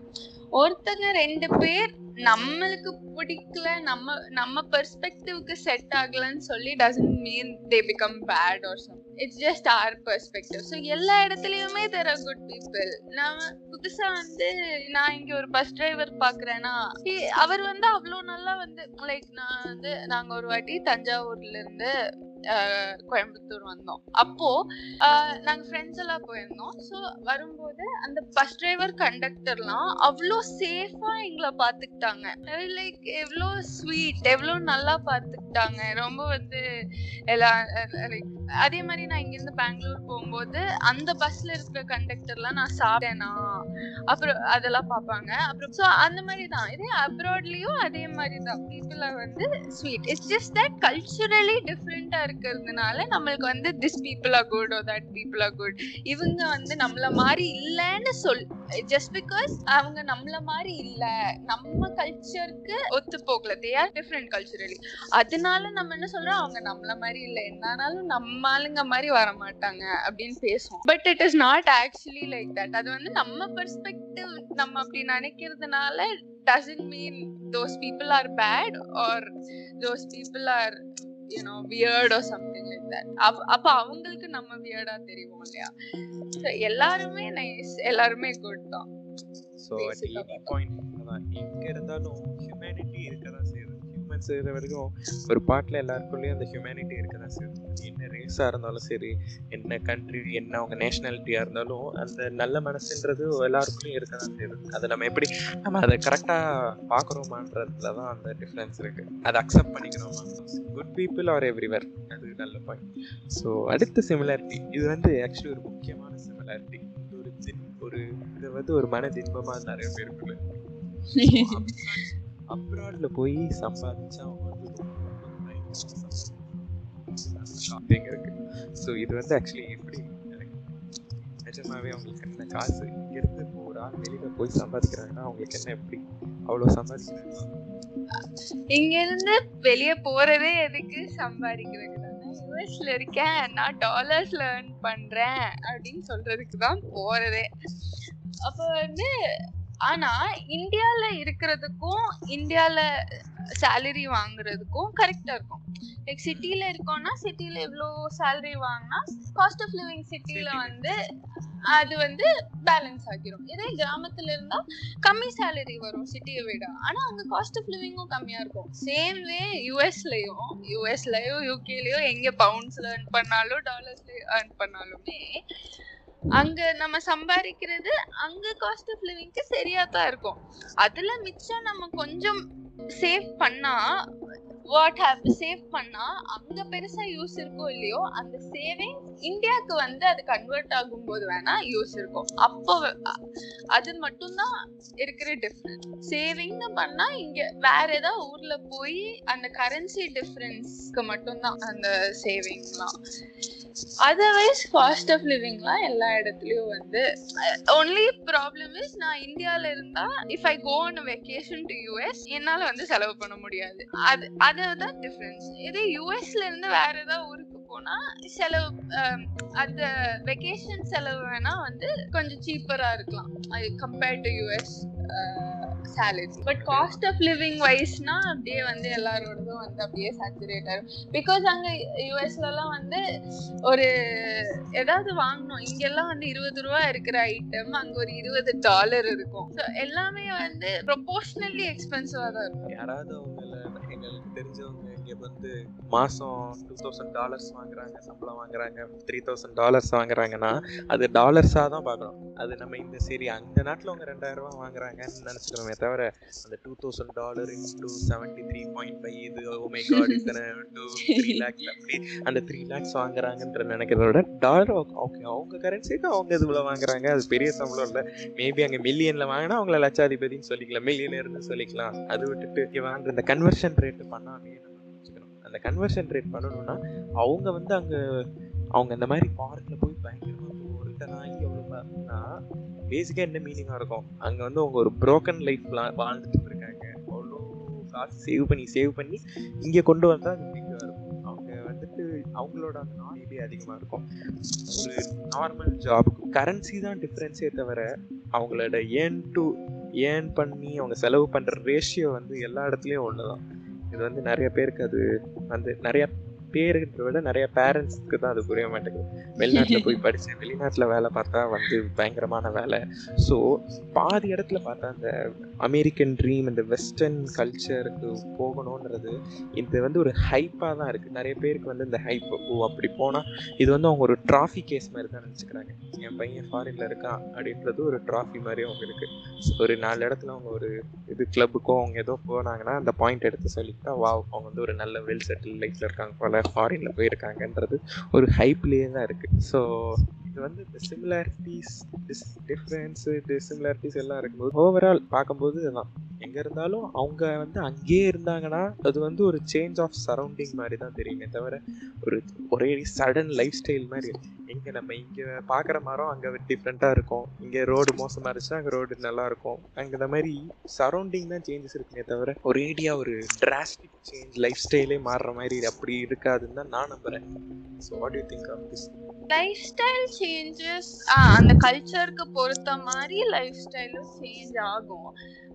ஒருத்தங்க ரெண்டு பேர் நம்மளுக்கு பிடிக்கல நம்ம நம்ம பெர்ஸ்பெக்டிவ்க்கு செட் ஆகலன்னு சொல்லி doesn't mean they become bad or some it's just our perspective so எல்லா இடத்துலையுமே தெர் ஆர் குட் பீப்புள் நான் புதுசாக வந்து நான் இங்கே ஒரு பஸ் டிரைவர் பார்க்குறேன்னா அவர் வந்து அவ்வளோ நல்லா வந்து லைக் நான் வந்து நாங்கள் ஒரு வாட்டி தஞ்சாவூர்லேருந்து கோயம்புத்தூர் வந்தோம் அப்போ நாங்க ஃப்ரெண்ட்ஸ் எல்லாம் போயிருந்தோம் ஸோ வரும்போது அந்த பஸ் டிரைவர் கண்டக்டர்லாம் அவ்வளோ சேஃபா எங்களை பார்த்துக்கிட்டாங்க லைக் எவ்வளோ ஸ்வீட் எவ்வளோ நல்லா பார்த்துக்கிட்டாங்க ரொம்ப வந்து எல்லா லைக் அதே மாதிரி நான் இங்கிருந்து பெங்களூர் போகும்போது அந்த பஸ்ல இருக்கிற கண்டக்டர்லாம் நான் சாப்பிட்டேனா? அப்புறம் அதெல்லாம் பார்ப்பாங்க. அப்புறம் ஸோ அந்த மாதிரி தான். இதே அப்ராட்லேயும் அதே மாதிரி தான். பீப்புளை வந்து sweet it's just that culturally டிஃப்ரெண்டாக இருக்கிறதுனால நம்மளுக்கு வந்து this people are good oh that people are good இவங்க வந்து நம்மள மாதிரி இல்லைன்னு சொல் ஜஸ்ட் பிகாஸ் அவங்க நம்மள மாதிரி இல்லை. நம்ம கல்ச்சருக்கு ஒத்து போகல. தே ஆர் டிஃப்ரெண்ட் கல்ச்சுரலி அதனால நம்ம என்ன சொல்றோம்? அவங்க நம்மள மாதிரி இல்லை. என்னானாலும் நம்ம ஆளுங்க மாதிரி வர மாட்டாங்க அப்படின்னு பேசுவோம். But it is not actually like that அது வந்து நம்ம பெர்ஸ்பெக்டிவ் நம்ம அப்படி நினைக்கிறதுனால doesn't mean those people are bad or those people are you know weird or something like that. அப்ப அவங்களுக்கு நம்ம வியர்டா தெரியும் இல்லையா? So, எல்லாருமே நைஸ் எல்லாருமே குட் தான். ஸோ அட் எனி பாயிண்ட் எங்கே இருந்தாலும் ஹியூமனிட்டி இருக்க தான் செய்யுது ஹியூமன்ஸ் இருக்கிற வரைக்கும் ஒரு பாட்டில் எல்லாருக்குள்ளேயும் அந்த ஹியூமனிட்டி இருக்க தான் செய்யுது. என்ன ரேஸாக இருந்தாலும் சரி என்ன கண்ட்ரி என்ன அவங்க நேஷனாலிட்டியாக இருந்தாலும் அந்த நல்ல மனசுன்றது எல்லாருக்குள்ளேயும் இருக்க தான் செய்யுது. அதை நம்ம எப்படி நம்ம அதை கரெக்டாக பார்க்குறோமான்றதுல தான் அந்த டிஃப்ரென்ஸ் இருக்குது அதை அக்செப்ட் பண்ணிக்கிறோமா? குட் பீப்புள் ஆர் எவ்ரிவர் அது நல்ல பாயிண்ட் ஸோ அடுத்த சிமிலாரிட்டி இது வந்து ஆக்சுவலி ஒரு முக்கியமான சிமிலாரிட்டி ஒரு தின் ஒரு இது வந்து ஒரு மன தின்பமாக நிறைய பேருக்குள்ள அப்ராடில் போய் சம்பாதிச்சா ஷாப்பிங் வந்து இருக்கு. ஸோ இது வந்து ஆக்சுவலி எப்படி நிஜமாவே அவங்களுக்கு என்ன காசு இங்கிருந்து ஒரு ஆள் வெளியில போய் சம்பாதிக்கிறாங்கன்னா அவங்களுக்கு என்ன எப்படி அவ்வளோ சம்பாதிக்கிறாங்க? இங்க இருந்து வெளிய போறதே எதுக்கு சம்பாதிக்கிறதுக்கு தானே? யூஎஸ்ல இருக்கேன் நான் டாலர்ஸ்ல ஏர்ன் பண்றேன் அப்படின்னு சொல்றதுக்கு தான் போறதே. அப்ப வந்து ஆனா இந்தியால இருக்கிறதுக்கும் இந்தியால சேலரி வாங்குறதுக்கும் கரெக்டா இருக்கும். லைக் சிட்டில இருக்கோம்னா சிட்டில எவ்வளோ சேலரி வாங்கினா காஸ்ட் ஆஃப் லிவிங் சிட்டில வந்து அது வந்து பேலன்ஸ் ஆகிரும். இதே கிராமத்துல இருந்தா கம்மி சேலரி வரும் சிட்டியை விட. ஆனா அங்க காஸ்ட் ஆஃப் லிவிங்கும் கம்மியா இருக்கும். சேம் வே யூஎஸ்லயும் யூஎஸ்லயோ யூகேலயோ எங்க பவுண்ட்ஸ்ல ஏர்ன் பண்ணாலும் டாலர்ஸ்ல ஏர்ன் பண்ணாலுமே அங்க நம்ம சம்பாதிக்கிறது அங்க காஸ்ட் ஆஃப் லிவிங்க்கு சரியா தான் இருக்கும். அதுல மிச்சம் நம்ம கொஞ்சம் சேவ் பண்ணா வாட் ஹேப் சேவ் பண்ணா அங்க பெருசா யூஸ் இருக்கோ இல்லையோ அந்த சேவிங் இந்தியாவுக்கு வந்து அது கன்வெர்ட் ஆகும்போது வேணா யூஸ் இருக்கும். அப்போ அது மட்டும்தான் இருக்கிற டிஃப்ரென்ஸ் சேவிங்னு பண்ணா இங்க வேற ஏதாவது ஊர்ல போய் அந்த கரன்சி டிஃப்ரென்ஸ்க்கு மட்டும்தான் அந்த சேவிங்லாம் அதர்வைஸ் காஸ்ட் ஆஃப் லிவிங்லாம் எல்லா இடத்துலயும் வந்து ஒன்லி ப்ராப்ளம் இஸ் நான் இந்தியால இருந்தா if I go on vacation to US என்னால வந்து செலவு பண்ண முடியாது. அது அது அதுதான் டிஃப்ரென்ஸ் இதே யூஎஸ்ல இருந்து வேற ஏதாவது ஊருக்கு போனா செலவு அந்த வெக்கேஷன் செலவு வேணா வந்து கொஞ்சம் சீப்பரா இருக்கலாம். Compared to US salary but cost of living வைஸ்னா அப்படியே வந்து எல்லாரோடதும் வந்து அப்படியே சேச்சுரேட் ஆகும் பிகாஸ் அங்க யூஎஸ்லலாம் வந்து ஒரு ஏதாவது வாங்கணும். இங்கெல்லாம் வந்து இருபது ரூபா இருக்கிற ஐட்டம் அங்க ஒரு இருபது டாலர் இருக்கும். ஸோ எல்லாமே வந்து ப்ரொபோஷனலி எக்ஸ்பென்சிவா தான் இருக்கும். யாராவது எங்களுக்கு தெரிஞ்சவங்க இங்க வந்து மாசம் டூ தௌசண்ட் டாலர்ஸ் வாங்குறாங்க சம்பளம் வாங்குறாங்க த்ரீ தௌசண்ட் டாலர்ஸ் வாங்குறாங்கன்னா அது டாலர்ஸா தான் பார்க்கணும். அது நம்ம இந்த சரி அந்த நாட்டுல அவங்க ரெண்டாயிரம் ரூபாய் வாங்குறாங்கன்னு நினைச்சுக்கிறோமே தவிர அந்த two thousand dollar into seventy three point five இது oh ஓமை காட் இத்தனை டூ த்ரீ லேக்ஸ் அப்படி அந்த த்ரீ லேக்ஸ் வாங்குறாங்கன்ற நினைக்கிறத விட டாலர் ஓகே அவங்க கரன்சிக்கு அவங்க இதுல வாங்குறாங்க. அது பெரிய சம்பளம் இல்லை. மேபி அங்க மில்லியன்ல வாங்கினா அவங்கள லட்சாதிபதினு சொல்லிக்கலாம் மில்லியனர்னு சொல்லிக்கலாம். அது விட்டுட்டு இங்க வாங்குற இந்த கன்வர்ஷன் ரேட் பண்ணாமே நம்ம வச்சுக்கணும். அந்த கன்வர்ஷன் ரேட் பண்ணணும்னா அவங்க வந்து அங்கே அவங்க இந்த மாதிரி பார்க்ல போய் பயங்கரமாக ரிட்டர்ன் ஆகி எவ்வளோனா பேசிக்காக என்ன மீனிங்காக இருக்கும்? அங்கே வந்து அவங்க ஒரு ப்ரோக்கன் லைஃப் வாழ்ந்துட்டு இருக்காங்க. அவ்வளோ காசு சேவ் பண்ணி சேவ் பண்ணி இங்கே கொண்டு வந்தால் அது இருக்கும். அவங்க வந்துட்டு அவங்களோட அந்த நாலேஜே அதிகமாக இருக்கும். ஒரு நார்மல் ஜாப் கரன்சி தான் டிஃப்ரென்ஸே தவிர அவங்களோட ஏர்ன் டு ஏர்ன் பண்ணி அவங்க செலவு பண்ணுற ரேஷியோ வந்து எல்லா இடத்துலையும் ஒன்று தான் இது வந்து நிறைய பேருக்கு அது வந்து நிறைய பேருன்றத விட நிறைய பேரண்ட்ஸ்க்கு தான் அது புரிய மாட்டேங்குது. வெளிநாட்டில் போய் படித்தேன் வெளிநாட்டில் வேலை பார்த்தா வந்து பயங்கரமான வேலை. ஸோ பாதி இடத்துல பார்த்தா அந்த அமெரிக்கன் ட்ரீம் இந்த வெஸ்டர்ன் கல்ச்சருக்கு போகணுன்றது இது வந்து ஒரு ஹைப்பாக தான் இருக்குது நிறைய பேருக்கு வந்து இந்த ஹைப் ஓ அப்படி போனால் இது வந்து அவங்க ஒரு ட்ராஃபி கேஸ் மாதிரி தான் நினச்சிக்கிறாங்க. என் பையன் ஃபாரினில் இருக்கான் அப்படின்றது ஒரு ட்ராஃபி மாதிரி அவங்களுக்கு ஒரு நாலு இடத்துல அவங்க ஒரு இது கிளப்புக்கோ அவங்க ஏதோ போனாங்கன்னா அந்த பாயிண்ட் எடுத்து சொல்லிட்டா வா அவங்க வந்து ஒரு நல்ல வெல் செட்டில் லைஃப்பில் இருக்காங்க போல ஃபாரின்ல போயிருக்காங்கன்றது ஒரு ஹைப்லேயே தான் இருக்கு. ஸோ இது வந்து இந்த சிமிலாரிட்டிஸ் டிஸ் டிஃப்ரென்ஸு டிசிமிலாரிட்டிஸ் எல்லாம் இருக்கும்போது ஓவரால் பார்க்கும்போது இதுதான். எங்கே இருந்தாலும் அவங்க வந்து அங்கேயே இருந்தாங்கன்னா அது வந்து ஒரு சேஞ்ச் ஆஃப் சரௌண்டிங் மாதிரி தான் தெரியுமே தவிர ஒரு ஒரே சடன் லைஃப் ஸ்டைல் மாதிரி இங்கே நம்ம இங்கே பார்க்குற மரம் அங்கே டிஃப்ரெண்ட்டாக இருக்கும். இங்கே ரோடு மோசமாக இருந்துச்சுன்னா அங்கே ரோடு நல்லாயிருக்கும் அங்கே இந்த மாதிரி சரௌண்டிங் தான் சேஞ்சஸ் இருக்குமே தவிர ஒரேடியாக ஒரு டிராஸ்டிக் சேஞ்ச் லைஃப் ஸ்டைலே மாறுற மாதிரி அப்படி இருக்காதுன்னு தான் நான் நம்புகிறேன் so what you think of this lifestyle changes அந்த கல்ச்சருக்கு பொறுத்த மாதிரி லைஃப் ஸ்டைலும் சேஞ்ச் ஆகும்.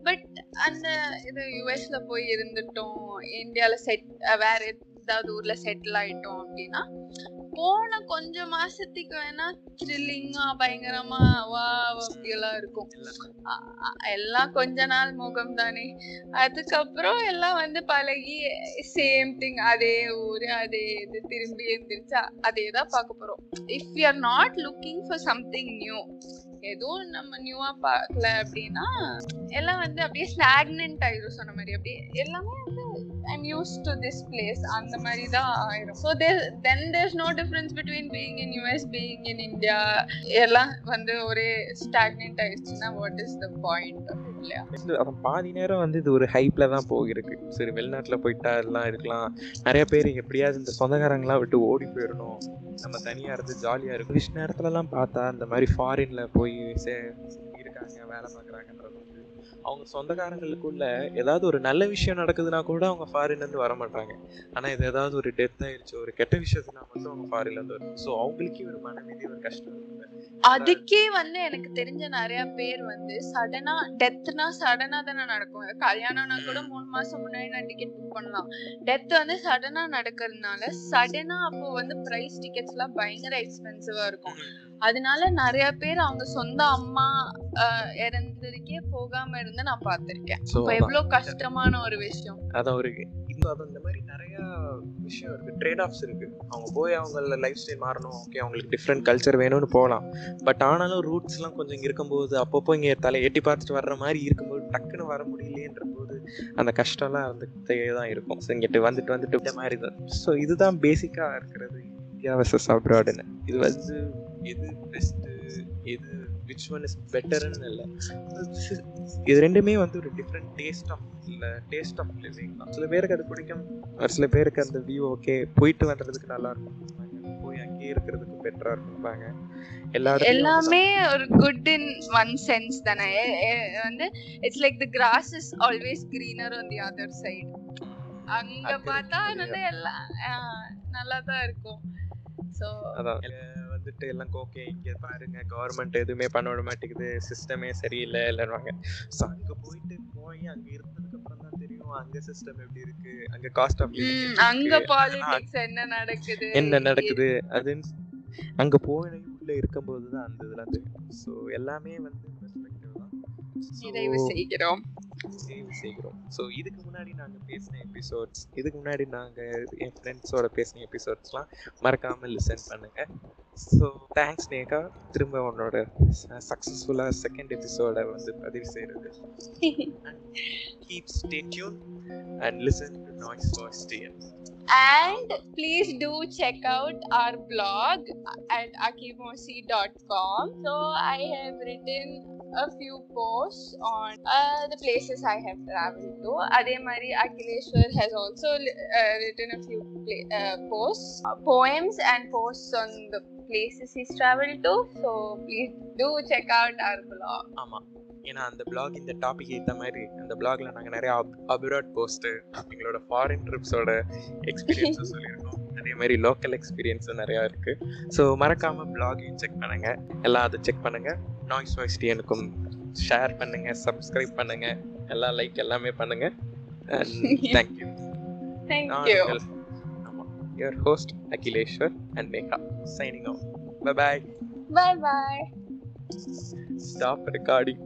பட் அந்த இது யுஎஸ்ல போய் இருந்துட்டோம். இந்தியால செட் வேற ஏதாவது ஊர்ல செட்டில் ஆயிட்டோம் அப்படின்னா போன கொஞ்ச மாசத்துக்கு வேணா த்ரில்லிங்கா பயங்கரமா வா அப்படியெல்லாம் இருக்கும். எல்லாம் கொஞ்ச நாள் முகம் தானே. அதுக்கப்புறம் எல்லாம் வந்து பழகி சேம் திங் அதே ஊரு அதே இது திரும்பி எந்திரிச்சா அதே தான் பார்க்க போறோம். If you are not looking for something new எதுவும் நம்ம நியூவா பார்க்கல அப்படின்னா எல்லாம் வந்து அப்படியே ஸ்டாக்னன்ட் ஆயிரும் சொன்ன மாதிரி. அப்படியே எல்லாமே வந்து I'm use to this place அந்த மாதிரி தான் ஆயிரும் so there then there's no difference between being in US being in India எல்லாம் வந்து ஒரே ஸ்டாக்னன்ட் ஆயிடுச்சுன்னா வாட் இஸ் த பாயிண்ட் இல்லையா? அதான் பாதி நேரம் வந்து இது ஒரு ஹைப்ல தான் போகிருக்கு. சரி வெளிநாட்டில் போயிட்டா எல்லாம் இருக்கலாம். நிறைய பேர் எப்படியாவது இந்த சொந்தக்காரங்களாம் விட்டு ஓடி போயிடணும். நம்ம தனியாக இருந்து ஜாலியாக இருக்கும் விஷ் நேரத்துலலாம் பார்த்தா இந்த மாதிரி ஃபாரின்ல போய் சே இருக்காங்க வேலை பார்க்குறாங்கன்றது வந்து அவங்க சொந்தக்காரங்களுக்குள்ள ஏதாவது ஒரு நல்ல விஷயம் நடக்குதுன்னா கூட அவங்க ஃபாரின்லேருந்து வர மாட்டாங்க ஆனால் இது ஏதாவது ஒரு டெத் ஆயிடுச்சு ஒரு கெட்ட விஷயத்துனா மட்டும் அவங்க ஃபாரின்லேருந்து வரும். ஸோ அவங்களுக்கே ஒரு மனநிதி ஒரு கஷ்டம் அதுக்கே வந்து எனக்கு தெரிஞ்ச நிறைய பேர் வந்து சடனா டெத்னா சடனா தானே நடக்கும். கல்யாணம்னா கூட மூணு மாசம் முன்னாடி நான் டிக்கெட் புக் பண்ணலாம். டெத் வந்து சடனா நடக்கிறதுனால சடனா அப்போ வந்து பிரைஸ் டிக்கெட்ஸ் எல்லாம் பயங்கர எக்ஸ்பென்சிவா இருக்கும். அதனால நிறைய பேர் அவங்க சொந்த அம்மா இறந்ததுக்கே போகாம இருந்து நான் பார்த்திருக்கேன். எவ்வளவு கஷ்டமான ஒரு விஷயம். அதான் ஒரு அது இந்த மாதிரி நிறைய விஷயம் இருக்கு. ட்ரேட் ஆஃப்ஸ் இருக்கு. அவங்க போய் அவங்க லைஃப் ஸ்டைல் மாறணும். ஓகே அவங்களுக்கு டிஃப்ரெண்ட் கல்ச்சர் வேணும்னு போகலாம். பட் ஆனாலும் ரூட்ஸ்லாம் கொஞ்சம் இங்க இருக்கும்போது அப்பப்போ இங்கே தலை எட்டி பார்த்துட்டு வர்ற மாதிரி இருக்கும்போது டக்குன்னு வர முடியலையேன்ற போது அந்த கஷ்டம்லாம் வந்துட்டே தான் இருக்கும். ஸோ இங்கிட்டு வந்துட்டு வந்துட்டு மாதிரி தான். ஸோ இதுதான் பேசிக்காக இருக்கிறது இந்தியா வர்சஸ் அப்ராடுன்னு இது வந்து எது பெஸ்ட்டு எது விச் ஒன் இஸ் பெட்டர்னு இல்லை. இது ரெண்டுமே வந்து ஒரு டிஃப்ரெண்ட் டேஸ்ட் ஆஃப் இல்லை டேஸ்ட் ஆஃப் லிவிங் தான். சில பேருக்கு அது பிடிக்கும். ஒரு சில பேருக்கு அந்த வியூ ஓகே போயிட்டு வர்றதுக்கு நல்லா இருக்கும். போய் அங்கேயே இருக்கிறதுக்கு பெட்டரா இருக்கும்பாங்க எல்லா இடத்துலயும் வந்து எல்லாமே ஒரு குட் இன் ஒன் சென்ஸ் தானே. வந்து it's like the grass is always greener on the other side அங்க பார்த்தா. வந்து எல்லாம் நல்லா தான் இருக்கும். ஸோ அதான். வந்துட்டு எல்லாம் ஓகே இங்க பாருங்க கவர்மெண்ட் எதுவுமே பண்ண விட மாட்டேங்குது சிஸ்டமே சரியில்லை இல்லைன்னுவாங்க ஸோ அங்க போயிட்டு போய் அங்க இருந்ததுக்கு அப்புறம் தான் தெரியும் அங்க சிஸ்டம் எப்படி இருக்கு அங்க காஸ்ட் ஆஃப் அங்க பாலிடிக்ஸ் என்ன நடக்குது? என்ன நடக்குது? அதுன்னு அங்க போய் உள்ள இருக்கும்போது தான் அந்த இதெல்லாம் தெரியும். ஸோ எல்லாமே வந்து நிறைவு செய்கிறோம் செய்கிறோம் ஸோ இதுக்கு முன்னாடி நாங்கள் பேசின எபிசோட்ஸ் இதுக்கு முன்னாடி நாங்கள் என் ஃப்ரெண்ட்ஸோட பேசின எபிசோட்ஸ்லாம் மறக்காமல் லிசன் பண்ணுங்க. ஸோ தேங்க்ஸ் நேகா திரும்ப உன்னோட சக்ஸஸ்ஃபுல்லாக செகண்ட் எபிசோடை வந்து பதிவு செய்கிறது keep stay tuned and listen to noise voice TN and please do check out our blog at akimosi.com so i have written a few posts on uh, the places i have traveled to ademari akhileshwar has also uh, written a few pla- uh, posts uh, poems and posts on the places he's traveled to so please do check out our blog ஆமாம் ஏன்னா அந்த black இந்த topic ஏற்ற மாதிரி அந்த பிளாக்ல நாங்கள் நிறைய அப்ராட் போஸ்ட்டு எங்களோட ஃபாரின் ட்ரிப்ஸோட எக்ஸ்பீரியன்ஸும் சொல்லியிருக்கோம் அதே மாதிரி லோக்கல் எக்ஸ்பீரியன்ஸும் நிறையா இருக்கு. ஸோ மறக்காம பிளாகையும் செக் பண்ணுங்க. எல்லாம் அதை செக் பண்ணுங்க. நாய்ஸ் வாய்ஸ் டிஎனுக்கும் ஷேர் பண்ணுங்க சப்ஸ்கிரைப் பண்ணுங்க. எல்லாம் லைக் எல்லாமே பண்ணுங்க. Thank you thank you. ஆமாம் your host Akhileshwar and Neha signing off bye bye bye bye stop recording